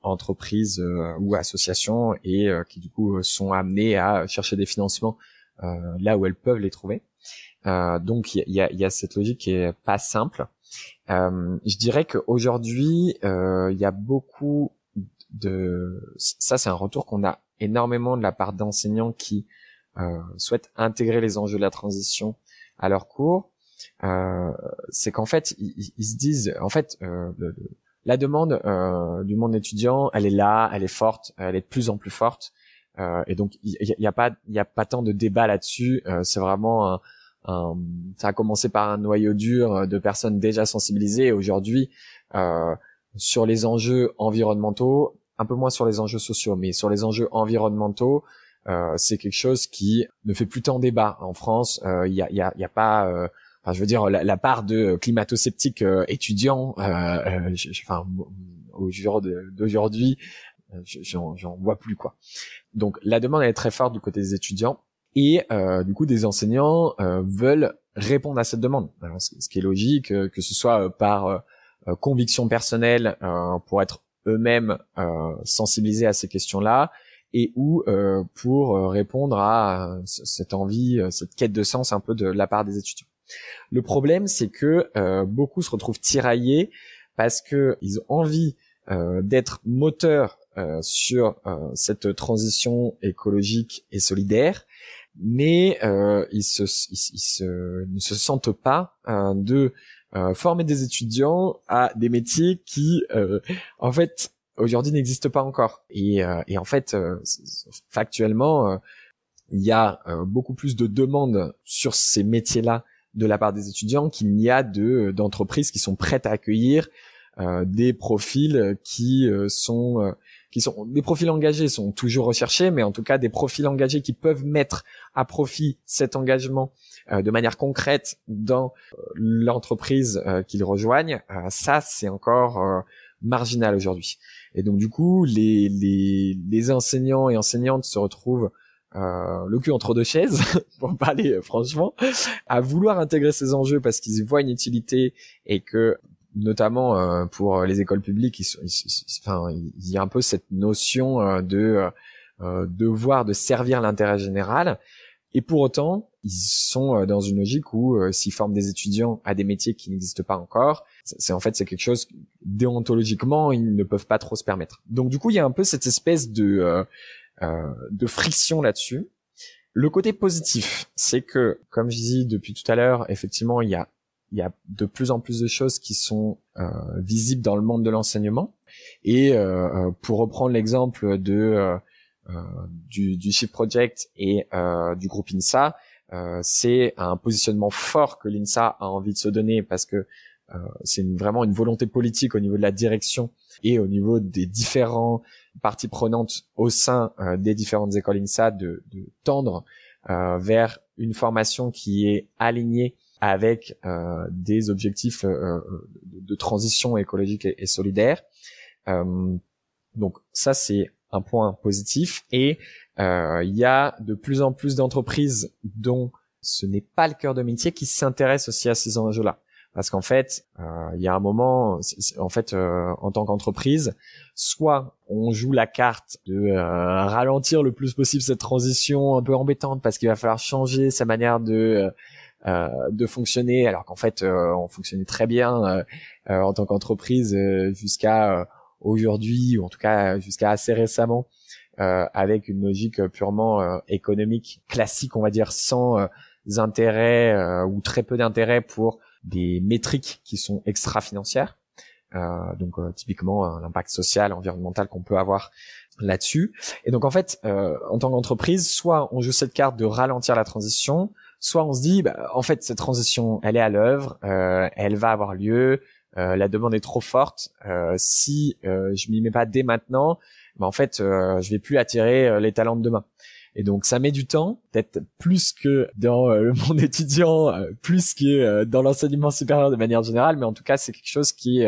entreprise ou association et qui du coup sont amenés à chercher des financements là où elles peuvent les trouver. Euh, donc il y a, y a, cette logique qui est pas simple. Euh, je dirais qu'aujourd'hui, euh, il y a beaucoup de... Ça, c'est un retour qu'on a énormément de la part d'enseignants qui euh, souhaitent intégrer les enjeux de la transition à leur cours. Euh, c'est qu'en fait, ils, ils, se disent, en fait, euh, la demande du monde étudiant, elle est là, elle est forte, elle est de plus en plus forte. Et donc, il n'y a, a, pas, il y a pas tant de débat là-dessus. c'est vraiment un, euh, ça a commencé par un noyau dur de personnes déjà sensibilisées. Aujourd'hui, euh, sur les enjeux environnementaux, un peu moins sur les enjeux sociaux, mais sur les enjeux environnementaux, euh, c'est quelque chose qui ne fait plus tant débat en France. Il y a, y, a, y, a, pas, enfin, je veux dire, la, part de climato-sceptiques étudiants, enfin, au jour d'aujourd'hui, j'en vois plus quoi. Donc la demande elle est très forte du côté des étudiants et euh, du coup des enseignants euh, veulent répondre à cette demande, ce, qui est logique, euh, que ce soit par conviction personnelle pour être eux-mêmes sensibilisés à ces questions-là et ou pour répondre à cette envie, cette quête de sens un peu de la part des étudiants. Le problème, c'est que beaucoup se retrouvent tiraillés parce que ils ont envie d'être moteurs sur cette transition écologique et solidaire, mais euh, ils, se, ils, se, ne se sentent pas euh, de euh, former des étudiants à des métiers qui, euh, en fait, aujourd'hui n'existent pas encore. Et, euh, et en fait, factuellement, il y a beaucoup plus de demandes sur ces métiers-là de la part des étudiants qu'il n'y a de d'entreprises qui sont prêtes à accueillir des profils qui sont qui sont des profils engagés sont toujours recherchés, mais en tout cas des profils engagés qui peuvent mettre à profit cet engagement euh, de manière concrète dans euh, l'entreprise euh, qu'ils rejoignent, ça c'est encore marginal aujourd'hui. Et donc du coup, les, les, les enseignants et enseignantes se retrouvent le cul entre deux chaises, *laughs* pour parler franchement, à vouloir intégrer ces enjeux parce qu'ils voient une utilité et que notamment euh, pour les écoles publiques, enfin, il y a un peu cette notion euh, de euh, devoir de servir l'intérêt général. Et pour autant, ils sont dans une logique où s'ils forment des étudiants à des métiers qui n'existent pas encore, c'est en fait c'est quelque chose déontologiquement ils ne peuvent pas trop se permettre. Donc du coup, il y a un peu cette espèce de de friction là-dessus. Le côté positif, c'est que, comme je dis depuis tout à l'heure, effectivement, il y a il y a de plus en plus de choses qui sont euh, visibles dans le monde de l'enseignement. Et euh, euh pour reprendre l'exemple de euh, euh, du, du Shift Project et du groupe INSA, c'est un positionnement fort que l'INSA a envie de se donner parce que c'est vraiment une volonté politique au niveau de la direction et au niveau des différents parties prenantes au sein des différentes écoles INSA de, de tendre vers une formation qui est alignée avec euh, des objectifs euh, euh, de, transition écologique et, solidaire. donc ça c'est un point positif et il y a de plus en plus d'entreprises dont ce n'est pas le cœur de métier qui s'intéressent aussi à ces enjeux-là parce qu'en fait, il y a un moment, en fait, en tant qu'entreprise, soit on joue la carte de ralentir le plus possible cette transition un peu embêtante parce qu'il va falloir changer sa manière de euh, de fonctionner alors qu'en fait euh, on fonctionnait très bien euh, en tant qu'entreprise jusqu'à aujourd'hui ou en tout cas jusqu'à assez récemment avec une logique purement économique classique on va dire sans intérêt ou très peu d'intérêt pour des métriques qui sont extra financières donc typiquement l'impact social environnemental qu'on peut avoir là-dessus. Et donc en fait en tant qu'entreprise soit on joue cette carte de ralentir la transition soit on se dit, bah, en fait, cette transition, elle est à l'œuvre, euh, elle va avoir lieu, euh, la demande est trop forte. Euh, si je m'y mets pas dès maintenant, bah, en fait, je vais plus attirer les talents de demain. Et donc ça met du temps, peut-être plus que dans le *laughs* monde étudiant, plus que dans l'enseignement supérieur de manière générale, mais en tout cas c'est quelque chose qui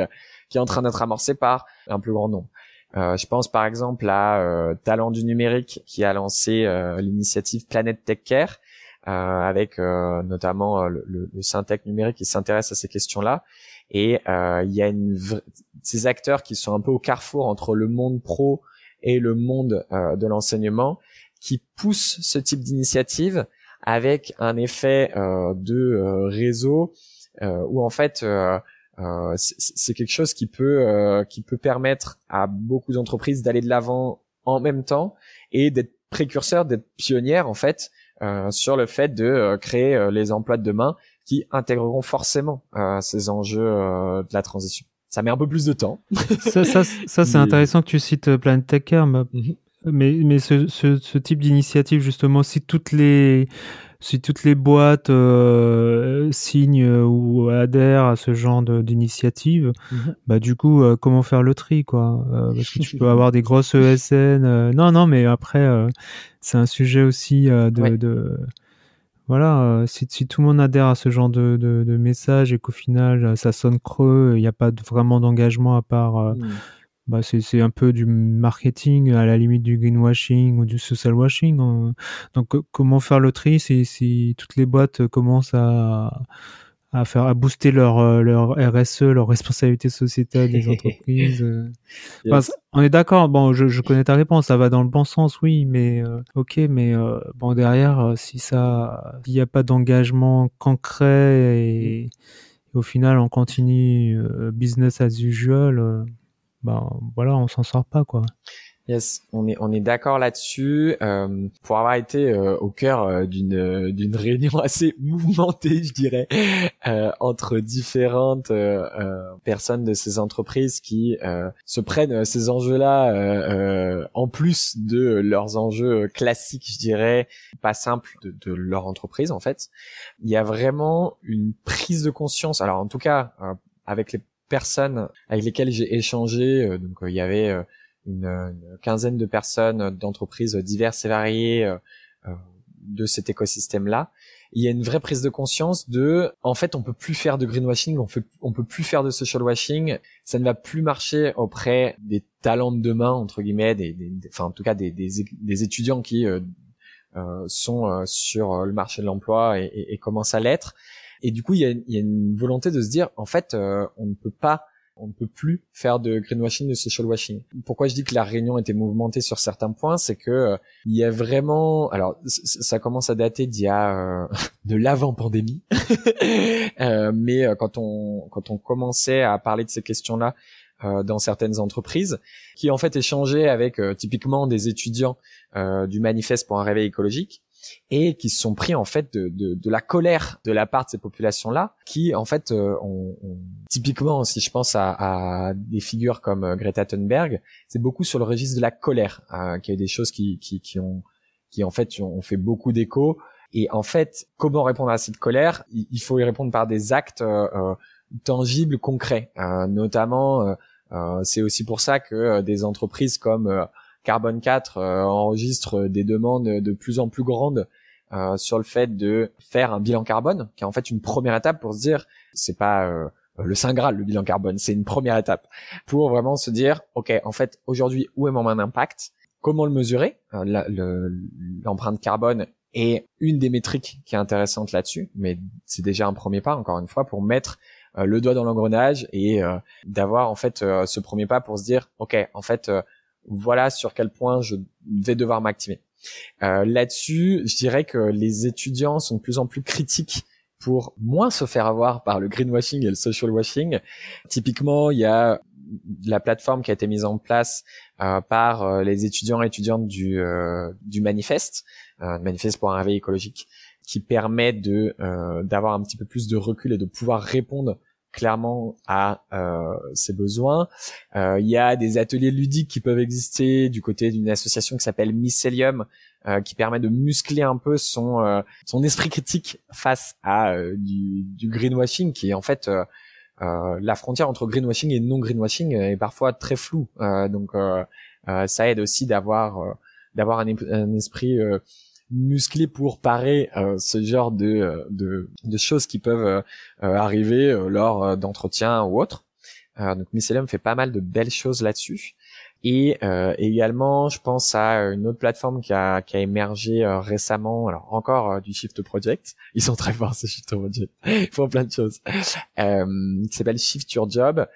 qui est en train d'être amorcé par un plus grand nombre. je pense par exemple à Talent du numérique qui a lancé l'initiative Planète Tech Care, euh, avec euh, notamment euh, le, le, numérique qui s'intéresse à ces questions-là. Et il y a une ces acteurs qui sont un peu au carrefour entre le monde pro et le monde de l'enseignement qui poussent ce type d'initiative avec un effet de réseau où en fait c'est quelque chose qui peut qui peut permettre à beaucoup d'entreprises d'aller de l'avant en même temps et d'être précurseurs, d'être pionnières en fait euh, sur le fait de euh, créer euh, les emplois de demain qui intégreront forcément ces enjeux de la transition. Ça met un peu plus de temps. *laughs* ça, ça, ça c'est intéressant que tu cites Planet Tech mhm. mais, mais ce, ce, ce type d'initiative, justement, si toutes les si toutes les boîtes euh, signent ou adhèrent à ce genre d'initiative, mhm. bah du coup, euh, comment faire le tri, quoi? Parce que tu peux *laughs* avoir des grosses ESN. non, non, mais après, c'est un sujet aussi de, voilà. Si, si, tout le monde adhère à ce genre de, de, message et qu'au final, ça sonne creux, il n'y a pas vraiment d'engagement à part. Mmh bah c'est un peu du marketing à la limite du greenwashing ou du social washing. Hein. Donc comment faire le tri si, si toutes les boîtes commencent à, à faire à booster leur euh, leur RSE, leur responsabilité sociétale des entreprises. Euh. *laughs* on est d'accord. Bon, je, je, connais ta réponse. Ça va dans le bon sens, oui, mais euh, ok, mais bon derrière, si ça, il n'y a pas d'engagement concret et, et, au final on continue business as usual ben voilà, on s'en sort pas quoi. Yes, on est on est d'accord là-dessus. Euh, pour avoir été euh, au cœur euh, d'une d'une réunion *laughs* assez mouvementée, je dirais, euh, entre différentes personnes de ces entreprises qui se prennent ces enjeux-là en plus de leurs enjeux classiques, je dirais, pas simples de, de leur entreprise en fait. Il y a vraiment une prise de conscience. Alors en tout cas, avec les personnes avec lesquelles j'ai échangé. Euh, donc euh, il y avait euh, une, quinzaine de personnes d'entreprises diverses et variées de cet écosystème-là. Il y a une vraie prise de conscience de, en fait, on peut plus faire de greenwashing, on, fait, peut plus faire de social washing. Ça ne va plus marcher auprès des talents de demain entre guillemets, des, enfin en tout cas des, des, étudiants qui euh, sont sur le marché de l'emploi et, et, et commencent à l'être. Et du coup, il y a, y a, une volonté de se dire, en fait, euh, on ne peut pas on ne peut plus faire de greenwashing, de social washing. Pourquoi je dis que la réunion était mouvementée sur certains points, c'est que euh, il y a vraiment, alors ça commence à dater d'il y a euh, *laughs* de l'avant pandémie, *laughs* mais quand on quand on commençait à parler de ces questions-là dans certaines entreprises, qui en fait échangeaient avec typiquement des étudiants du manifeste pour un réveil écologique, et qui se sont pris en fait de, de, de la colère de la part de ces populations-là, qui en fait euh, ont, typiquement, si je pense à, à des figures comme euh, Greta Thunberg, c'est beaucoup sur le registre de la colère, euh, qu'il y a des choses qui, qui, qui ont qui en fait ont fait beaucoup d'écho. Et en fait, comment répondre à cette colère? Il faut y répondre par des actes euh, tangibles, concrets. notamment, c'est aussi pour ça que des entreprises comme Carbone 4 euh, enregistre des demandes de plus en plus grandes euh, sur le fait de faire un bilan carbone, qui est en fait une première étape pour se dire, c'est pas euh, le saint graal le bilan carbone, c'est une première étape. Pour vraiment se dire, ok, en fait aujourd'hui où est mon impact, comment le mesurer, l'empreinte carbone est une des métriques qui est intéressante là-dessus, mais c'est déjà un premier pas encore une fois pour mettre le doigt dans l'engrenage et d'avoir en fait ce premier pas pour se dire, ok, en fait voilà sur quel point je vais devoir m'activer. Euh, Là-dessus, je dirais que les étudiants sont de plus en plus critiques pour moins se faire avoir par le greenwashing et le social washing. Typiquement, il y a la plateforme qui a été mise en place euh, par euh, les étudiants et étudiantes du, euh, du manifeste, euh, manifeste pour un réveil écologique, qui permet de d'avoir un petit peu plus de recul et de pouvoir répondre clairement à euh, ses besoins. Euh, il y a des ateliers ludiques qui peuvent exister du côté d'une association qui s'appelle Mycelium, euh, qui permet de muscler un peu son euh, son esprit critique face à euh, du, du, greenwashing, qui est en fait la frontière entre greenwashing et non greenwashing est parfois très floue. donc ça aide aussi d'avoir d'avoir un, un, esprit musclé pour parer euh, ce genre de, euh, de, de, choses qui peuvent euh, arriver lors d'entretiens ou autres. donc Mycelium fait pas mal de belles choses là-dessus. Et également, je pense à une autre plateforme qui a, qui a émergé récemment, alors encore du Shift Project. Ils sont très forts ces Shift Project. *laughs* Ils font plein de choses. qui s'appelle Shift Your Job,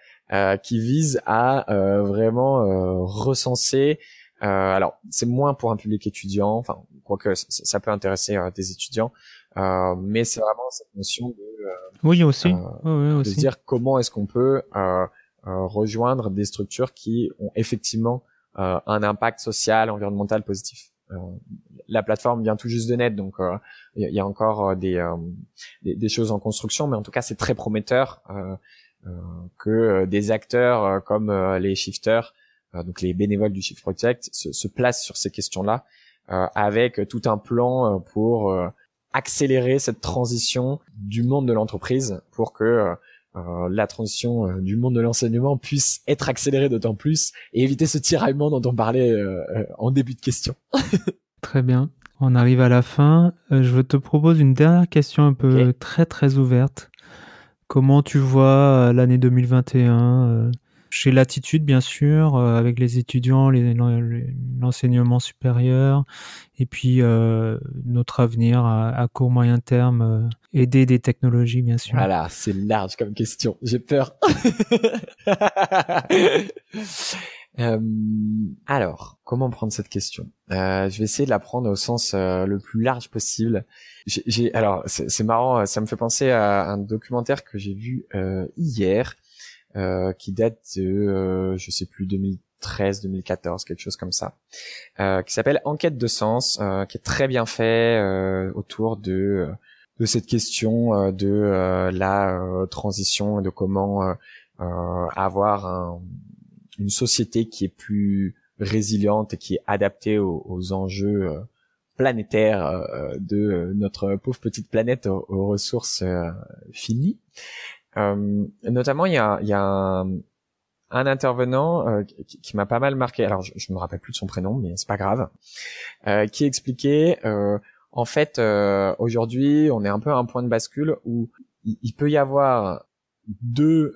qui vise à vraiment recenser euh, alors, c'est moins pour un public étudiant, enfin, quoique ça, ça peut intéresser euh, des étudiants, euh, mais c'est vraiment cette notion de, oui aussi, oui, aussi. de dire comment est-ce qu'on peut rejoindre des structures qui ont effectivement un impact social, environnemental positif. la plateforme vient tout juste de naître, donc il y, a encore des, des, des, choses en construction, mais en tout cas c'est très prometteur que des acteurs comme les shifters euh, donc les bénévoles du Shift Project, se, se placent sur ces questions-là euh, avec tout un plan euh, pour accélérer cette transition du monde de l'entreprise pour que euh, la transition euh, du monde de l'enseignement puisse être accélérée d'autant plus et éviter ce tiraillement dont on parlait euh, en début de question. *laughs* Très bien. On arrive à la fin. je te propose une dernière question un peu très très ouverte. Comment tu vois l'année 2021 chez Latitude, bien sûr, euh, avec les étudiants, l'enseignement supérieur, et puis euh, notre avenir à, court moyen terme, euh, aider des technologies, bien sûr. Voilà, c'est large comme question. J'ai peur. *laughs* alors, comment prendre cette question? Je vais essayer de la prendre au sens le plus large possible. Alors, c'est marrant, ça me fait penser à un documentaire que j'ai vu hier euh, qui date de, euh, je sais plus, 2013, 2014, quelque chose comme ça, euh, qui s'appelle Enquête de sens, euh, qui est très bien fait euh, autour de de cette question de la transition et de comment avoir un, une société qui est plus résiliente et qui est adaptée aux, aux enjeux planétaires de notre pauvre petite planète aux ressources finies. Euh, notamment, il y a, y a un, intervenant euh, qui, m'a pas mal marqué. Alors, je, je me rappelle plus de son prénom, mais c'est pas grave. Euh, qui expliquait, en fait, aujourd'hui, on est un peu à un point de bascule où il, peut y avoir deux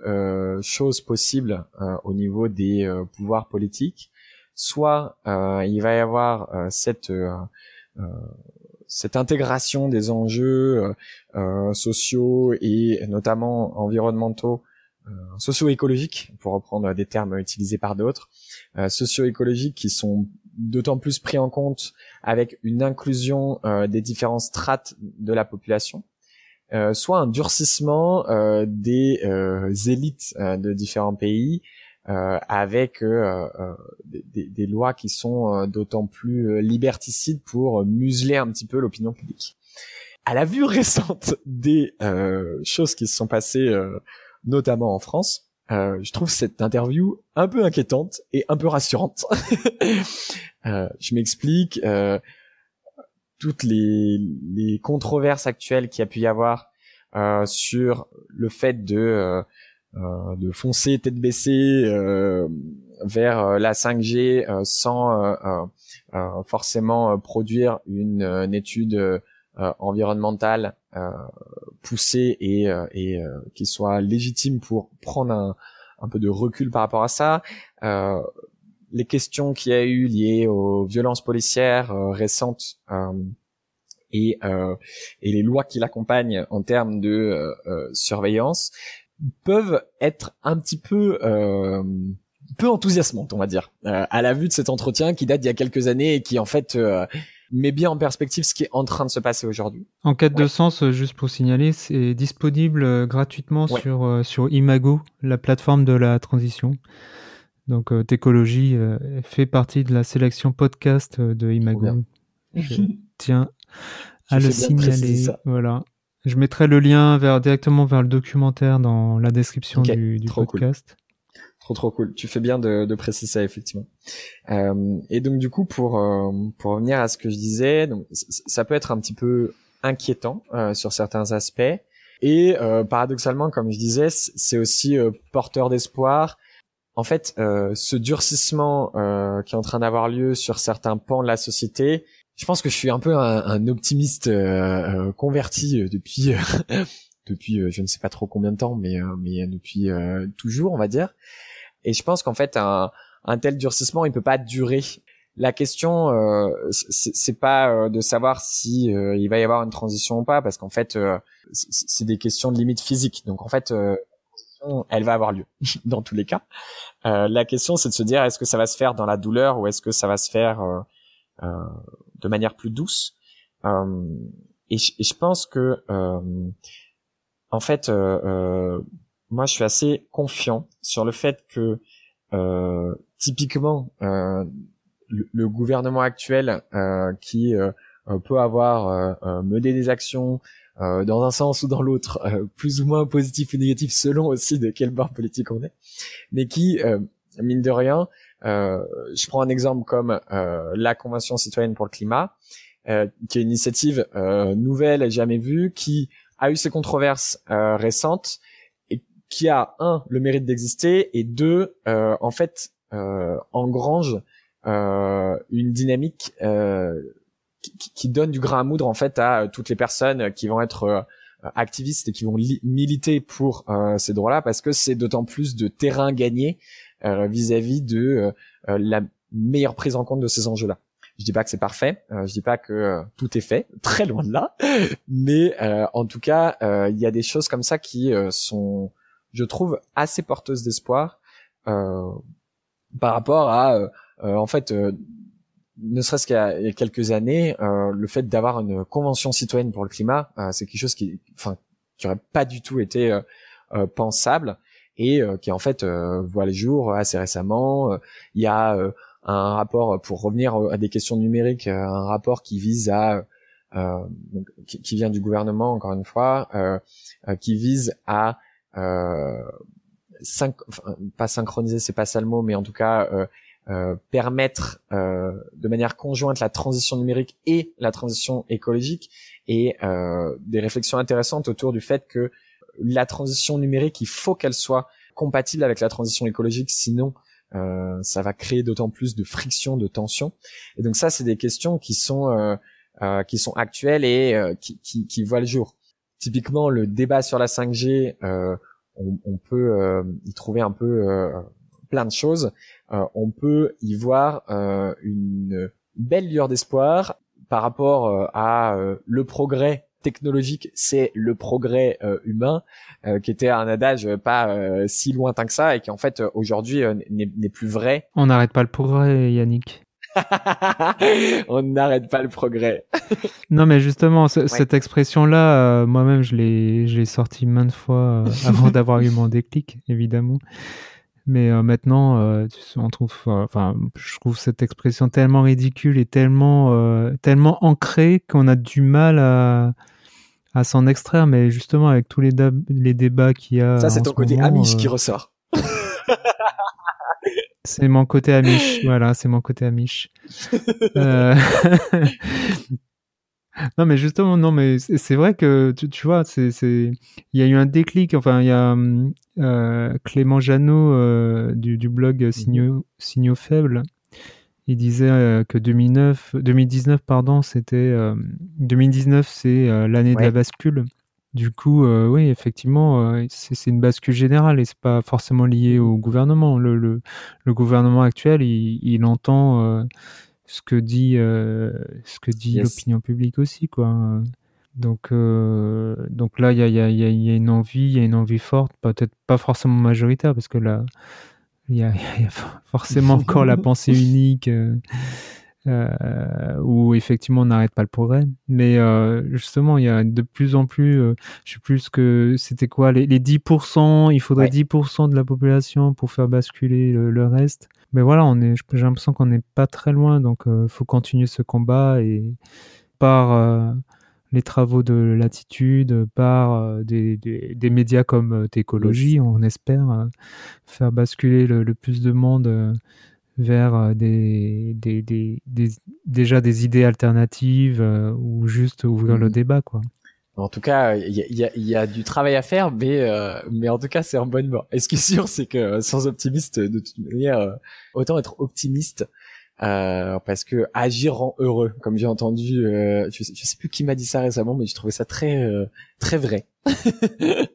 choses possibles au niveau des pouvoirs politiques. Soit il va y avoir cette cette intégration des enjeux euh, euh, sociaux et notamment environnementaux, euh, socio-écologiques, pour reprendre des termes utilisés par d'autres, socio-écologiques qui sont d'autant plus pris en compte avec une inclusion des différentes strates de la population, soit un durcissement des élites de différents pays euh, avec euh, euh, des, des, lois qui sont d'autant plus liberticides pour museler un petit peu l'opinion publique. À la vue *laughs* récente des choses qui se sont passées, notamment en France, je trouve cette interview un peu inquiétante et un peu rassurante. *laughs* je m'explique. toutes les, les, controverses actuelles qu'il y a pu y avoir sur le fait de euh, de foncer tête baissée euh, vers euh, la 5G sans forcément produire une, étude environnementale poussée et, qui soit légitime pour prendre un, un, peu de recul par rapport à ça. les questions qu'il y a eu liées aux violences policières récentes et, et les lois qui l'accompagnent en termes de surveillance peuvent être un petit peu euh, peu enthousiasmantes, on va dire, euh, à la vue de cet entretien qui date d'il y a quelques années et qui en fait euh, met bien en perspective ce qui est en train de se passer aujourd'hui. En quête de sens, juste pour signaler, c'est disponible gratuitement sur sur Imago, la plateforme de la transition. Donc Técologie fait partie de la sélection podcast de Imago. Tiens *laughs* à le signaler. Voilà. Je mettrai le lien vers, directement vers le documentaire dans la description du, du podcast. Trop trop cool. Tu fais bien de, de préciser ça effectivement. Euh, et donc du coup pour euh, pour revenir à ce que je disais, donc ça peut être un petit peu inquiétant euh, sur certains aspects et euh, paradoxalement comme je disais c'est aussi euh, porteur d'espoir. En fait, ce durcissement qui est en train d'avoir lieu sur certains pans de la société, je pense que je suis un peu un, optimiste euh, euh, converti euh, depuis *laughs* depuis je ne sais pas trop combien de temps, mais mais depuis toujours, on va dire. Et je pense qu'en fait un, un tel durcissement, il peut pas durer. La question, euh, c'est pas de savoir si il va y avoir une transition ou pas, parce qu'en fait, c'est des questions de limite physique. Donc en fait, elle va avoir lieu *laughs* dans tous les cas. la question, c'est de se dire est-ce que ça va se faire dans la douleur ou est-ce que ça va se faire de manière plus douce. Euh, et, je, pense que, euh, en fait, euh, moi, je suis assez confiant sur le fait que, typiquement, le, gouvernement actuel qui peut avoir mené des actions dans un sens ou dans l'autre, plus ou moins positif ou négatif selon aussi de quel bord politique on est, mais qui, mine de rien, je prends un exemple comme euh, la Convention citoyenne pour le climat. qui est une initiative nouvelle et jamais vue, qui a eu ses controverses récentes et qui a un le mérite d'exister et deux en fait engrange une dynamique qui, donne du grain à moudre en fait à toutes les personnes qui vont être activistes et qui vont militer pour ces droits-là parce que c'est d'autant plus de terrain gagné vis-à-vis de la meilleure prise en compte de ces enjeux-là. Je dis pas que c'est parfait, euh, je dis pas que euh, tout est fait, *laughs* très loin de là, mais euh, en tout cas, euh, il y a des choses comme ça qui sont, je trouve, assez porteuses d'espoir par rapport à, en fait, ne serait-ce qu'il y a quelques années, le fait d'avoir une convention citoyenne pour le climat, c'est quelque chose qui, enfin, qui pas du tout été pensable et qui en fait voit les jours assez récemment. Il y a un rapport pour revenir à des questions numériques, euh, un rapport qui vise à euh, qui, vient du gouvernement encore une fois, euh, qui vise à pas synchroniser, c'est pas ça le mot, mais en tout cas permettre de manière conjointe la transition numérique et la transition écologique et des réflexions intéressantes autour du fait que la transition numérique, il faut qu'elle soit compatible avec la transition écologique, sinon euh, ça va créer d'autant plus de friction, de tension. Et donc ça, c'est des questions qui sont euh, euh, qui sont actuelles et qui, qui, qui, voient le jour. Typiquement, le débat sur la 5G, on, on, peut y trouver un peu plein de choses. on peut y voir une belle lueur d'espoir par rapport à le progrès technologique, c'est le progrès euh, humain, euh, qui était un adage pas euh, si lointain que ça et qui en fait aujourd'hui n'est plus vrai. On n'arrête pas le progrès, Yannick. *laughs* on n'arrête pas le progrès. *laughs* non, mais justement, cette expression-là, moi-même, je l'ai, je l'ai sortie maintes fois avant d'avoir eu mon déclic, évidemment. Mais maintenant, on trouve, enfin, je trouve cette expression tellement ridicule et tellement, tellement ancrée qu'on a du mal à, à s'en extraire, mais justement avec tous les, les débats qu'il y a. Ça, c'est ton côté Amish qui euh, ressort. c'est mon côté Amish, voilà, c'est mon côté Amish. *laughs* *laughs* Euh, non, mais justement, non, mais c'est vrai que tu, vois, c'est, il y a eu un déclic. Enfin, il y a euh, Clément Janot du, du, blog mhm. Signaux, Signaux Faibles il disait euh, que 2009, 2019, pardon, c'était 2019, euh, c'est euh, l'année de la bascule. Du coup, oui, effectivement, c'est une bascule générale et c'est pas forcément lié au gouvernement. Le, le, le gouvernement actuel, il, il entend ce que dit ce que dit l'opinion publique aussi, quoi. Donc, donc là, il y a, y, a, y a, une envie, il y a une envie forte, peut-être pas forcément majoritaire, parce que là, il y, a, *laughs* forcément encore la *laughs* pensée unique euh, euh, où effectivement on n'arrête pas le progrès. Mais euh, justement, il y a de plus en plus, euh, je sais plus ce que c'était quoi, les, les 10%, il faudrait 10% de la population pour faire basculer le, reste. Mais voilà, on est, j'ai l'impression qu'on n'est pas très loin, donc il faut continuer ce combat et par les travaux de Latitude, par euh, des, des, médias comme euh, Técologie, on espère euh, faire basculer le, plus de monde vers des, des, des, déjà des idées alternatives ou juste ouvrir le mmh. débat quoi. En tout cas, il y a, y a, du travail à faire, mais mais en tout cas, c'est en bonne voie. Et ce qui est sûr, c'est que sans optimiste, de toute manière, autant être optimiste euh, parce que agir rend heureux, comme j'ai entendu. Euh, je, sais, sais plus qui m'a dit ça récemment, mais je trouvais ça très euh, très vrai. *laughs*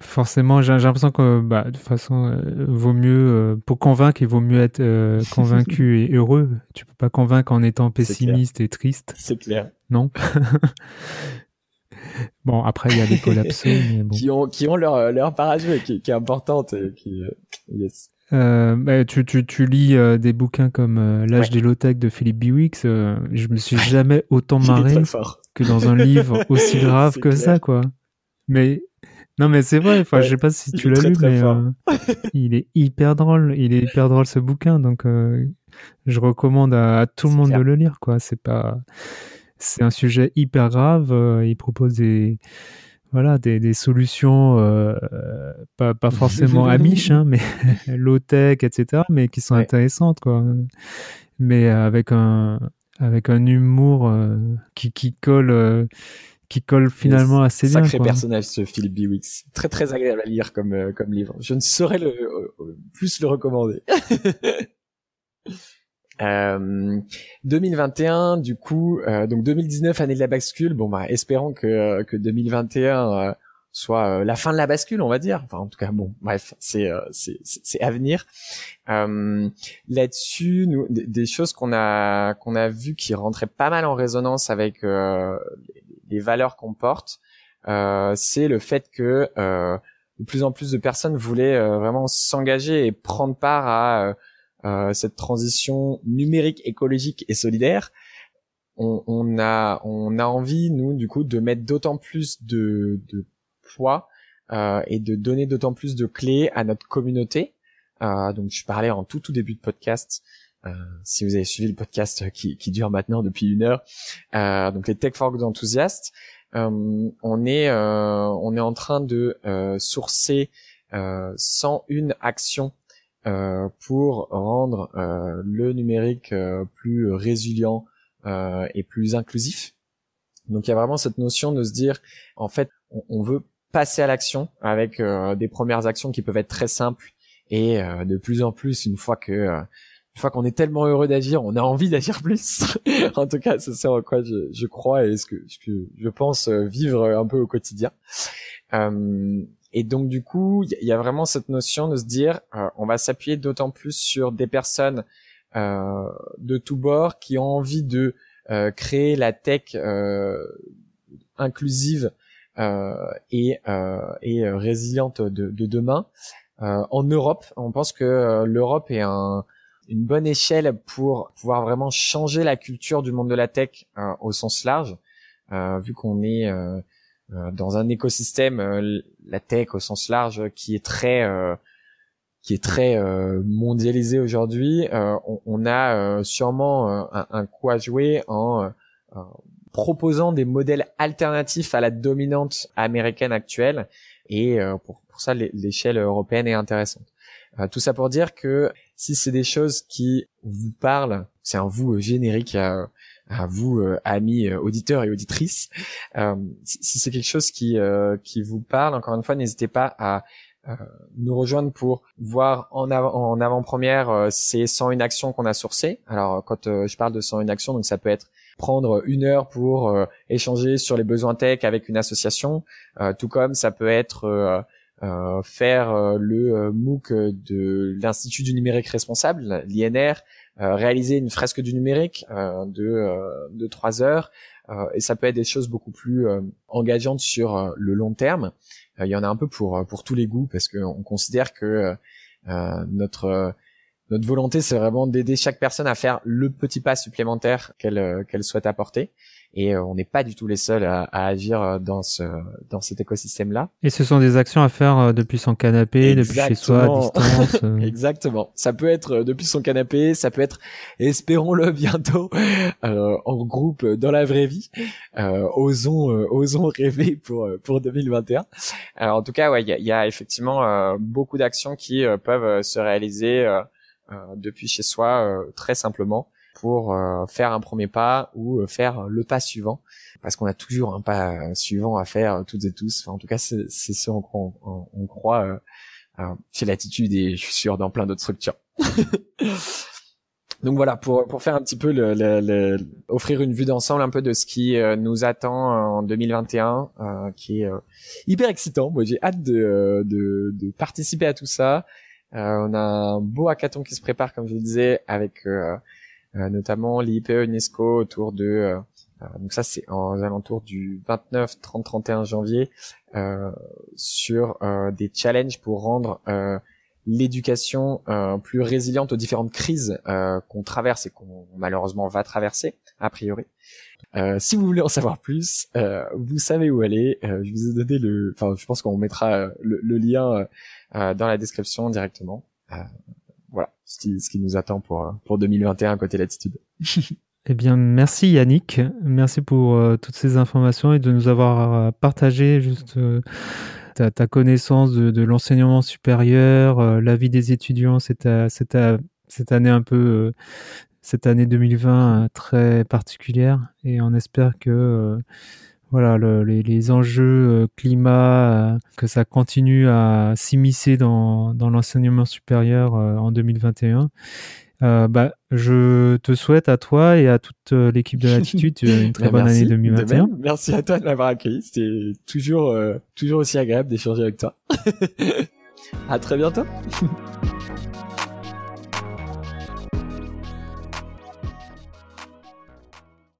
Forcément, j'ai l'impression que bah, de toute façon, euh, vaut mieux pour convaincre, il vaut mieux être *laughs* convaincu et heureux. Tu peux pas convaincre en étant pessimiste et triste. C'est clair. Non? *laughs* bon, après il y a les collapsés, *laughs* mais bon. qui ont qui ont leur leur part qui, qui est importante et qui yes. Euh, bah, tu, tu, tu, lis euh, des bouquins comme euh, L'âge des low de Philippe Biwix. je me suis jamais autant marré que dans un livre aussi grave que ça, quoi. Mais non, mais c'est vrai. Enfin, je sais pas si tu l'as lu, mais il est hyper drôle. Il est hyper drôle ce bouquin, donc je recommande à, tout le monde de le lire, quoi. C'est pas, c'est un sujet hyper grave. il propose des voilà des, des solutions euh, pas, pas forcément amiches hein, mais *laughs* low tech etc mais qui sont intéressantes quoi mais avec un avec un humour qui qui colle qui colle finalement assez bien. Sacré personnage ce Philip Biwix, très très agréable à lire comme comme livre. Je ne saurais le plus le recommander. *laughs* Euh, 2021, du coup, euh, donc 2019 année de la bascule. Bon bah, espérons que que 2021 euh, soit euh, la fin de la bascule, on va dire. Enfin, en tout cas, bon, bref, c'est c'est c'est à venir. Là-dessus, nous, des, choses qu'on a qu'on a vu qui rentraient pas mal en résonance avec les valeurs qu'on porte, c'est le fait que de plus en plus de personnes voulaient vraiment s'engager et prendre part à euh, cette transition numérique, écologique et solidaire, on, on, a on a envie nous du coup de mettre d'autant plus de, de poids euh, et de donner d'autant plus de clés à notre communauté. Euh, donc je parlais en tout tout début de podcast. Euh, si vous avez suivi le podcast qui, qui dure maintenant depuis une heure, euh, donc les Tech Forks enthousiastes, euh, on est on est en train de sourcer 101 actions pour rendre le numérique plus résilient et plus inclusif. Donc il y a vraiment cette notion de se dire, en fait, on, veut passer à l'action avec des premières actions qui peuvent être très simples et de plus en plus une fois que une fois qu'on est tellement heureux d'agir, on a envie d'agir plus. *laughs* en tout cas, c'est ça en quoi je, je, crois et ce que, ce que je pense vivre un peu au quotidien. Euh, et donc du coup, il y, a vraiment cette notion de se dire, euh, on va s'appuyer d'autant plus sur des personnes euh, de tous bords qui ont envie de euh, créer la tech inclusive et, et résiliente de, de demain. en Europe, on pense que l'Europe est un, une bonne échelle pour pouvoir vraiment changer la culture du monde de la tech au sens large, vu qu'on est euh, dans un écosystème, euh, la tech au sens large, qui est très euh, qui est très mondialisé aujourd'hui, on, on, a sûrement un, un, coup à jouer en proposant des modèles alternatifs à la dominante américaine actuelle. Et pour, pour ça, l'échelle européenne est intéressante. Tout ça pour dire que si c'est des choses qui vous parlent, c'est un vous générique à vous, euh, amis euh, auditeurs et auditrices. Euh, si, c'est quelque chose qui, qui vous parle, encore une fois, n'hésitez pas à nous rejoindre pour voir en, en avant-première ces 101 actions qu'on a sourcées. Alors, quand je parle de 101 actions, donc ça peut être prendre une heure pour échanger sur les besoins tech avec une association, tout comme ça peut être faire le MOOC de l'Institut du numérique responsable, l'INR, euh, réaliser une fresque du numérique euh, de euh, de trois heures et ça peut être des choses beaucoup plus engageantes sur le long terme. Il y en a un peu pour pour tous les goûts parce qu'on considère que notre notre volonté, c'est vraiment d'aider chaque personne à faire le petit pas supplémentaire qu'elle qu'elle souhaite apporter et euh, on n'est pas du tout les seuls à, agir euh, dans ce dans cet écosystème là. Et ce sont des actions à faire euh, depuis son canapé, depuis chez soi, à distance. *laughs* Exactement. Ça peut être depuis son canapé, ça peut être, espérons-le *laughs* bientôt, en groupe dans la vraie vie. osons osons rêver pour pour 2021. Alors en tout cas, ouais, il y a, y a, effectivement beaucoup d'actions qui peuvent se réaliser depuis chez soi très simplement pour euh, faire un premier pas ou euh, faire le pas suivant parce qu'on a toujours un pas suivant à faire toutes et tous. en tout cas, c'est ce en quoi on, croit euh, chez l'attitude et je suis sûr dans plein d'autres structures. *laughs* Donc voilà, pour pour faire un petit peu le, le, offrir une vue d'ensemble un peu de ce qui nous attend en 2021, qui est hyper excitant. Moi, j'ai hâte de, de, de participer à tout ça. on a un beau hackathon qui se prépare, comme je le disais, avec euh, notamment l'IPE UNESCO autour de euh, euh, donc ça c'est aux alentours du 29, 30, 31 janvier sur des challenges pour rendre l'éducation plus résiliente aux différentes crises qu'on traverse et qu'on malheureusement va traverser a priori. Euh, si vous voulez en savoir plus, euh, vous savez où aller. je vous ai donné le, enfin, je pense qu'on mettra le, le lien dans la description directement voilà ce qui, ce qui nous attend pour, pour 2021 côté latitude. *laughs* eh bien, merci Yannick. Merci pour euh, toutes ces informations et de nous avoir euh, partagé juste euh, ta, ta, connaissance de, de l'enseignement supérieur, la vie des étudiants cette, cette, cette année un peu cette année 2020 très particulière et on espère que voilà les, enjeux climat que ça continue à s'immiscer dans, dans l'enseignement supérieur en 2021 euh, bah, je te souhaite à toi et à toute euh, l'équipe de Latitude une *laughs* très bonne année 2021. Merci à toi de m'avoir accueilli. C'était toujours, euh, toujours aussi agréable d'échanger avec toi. *laughs* à très bientôt. *laughs*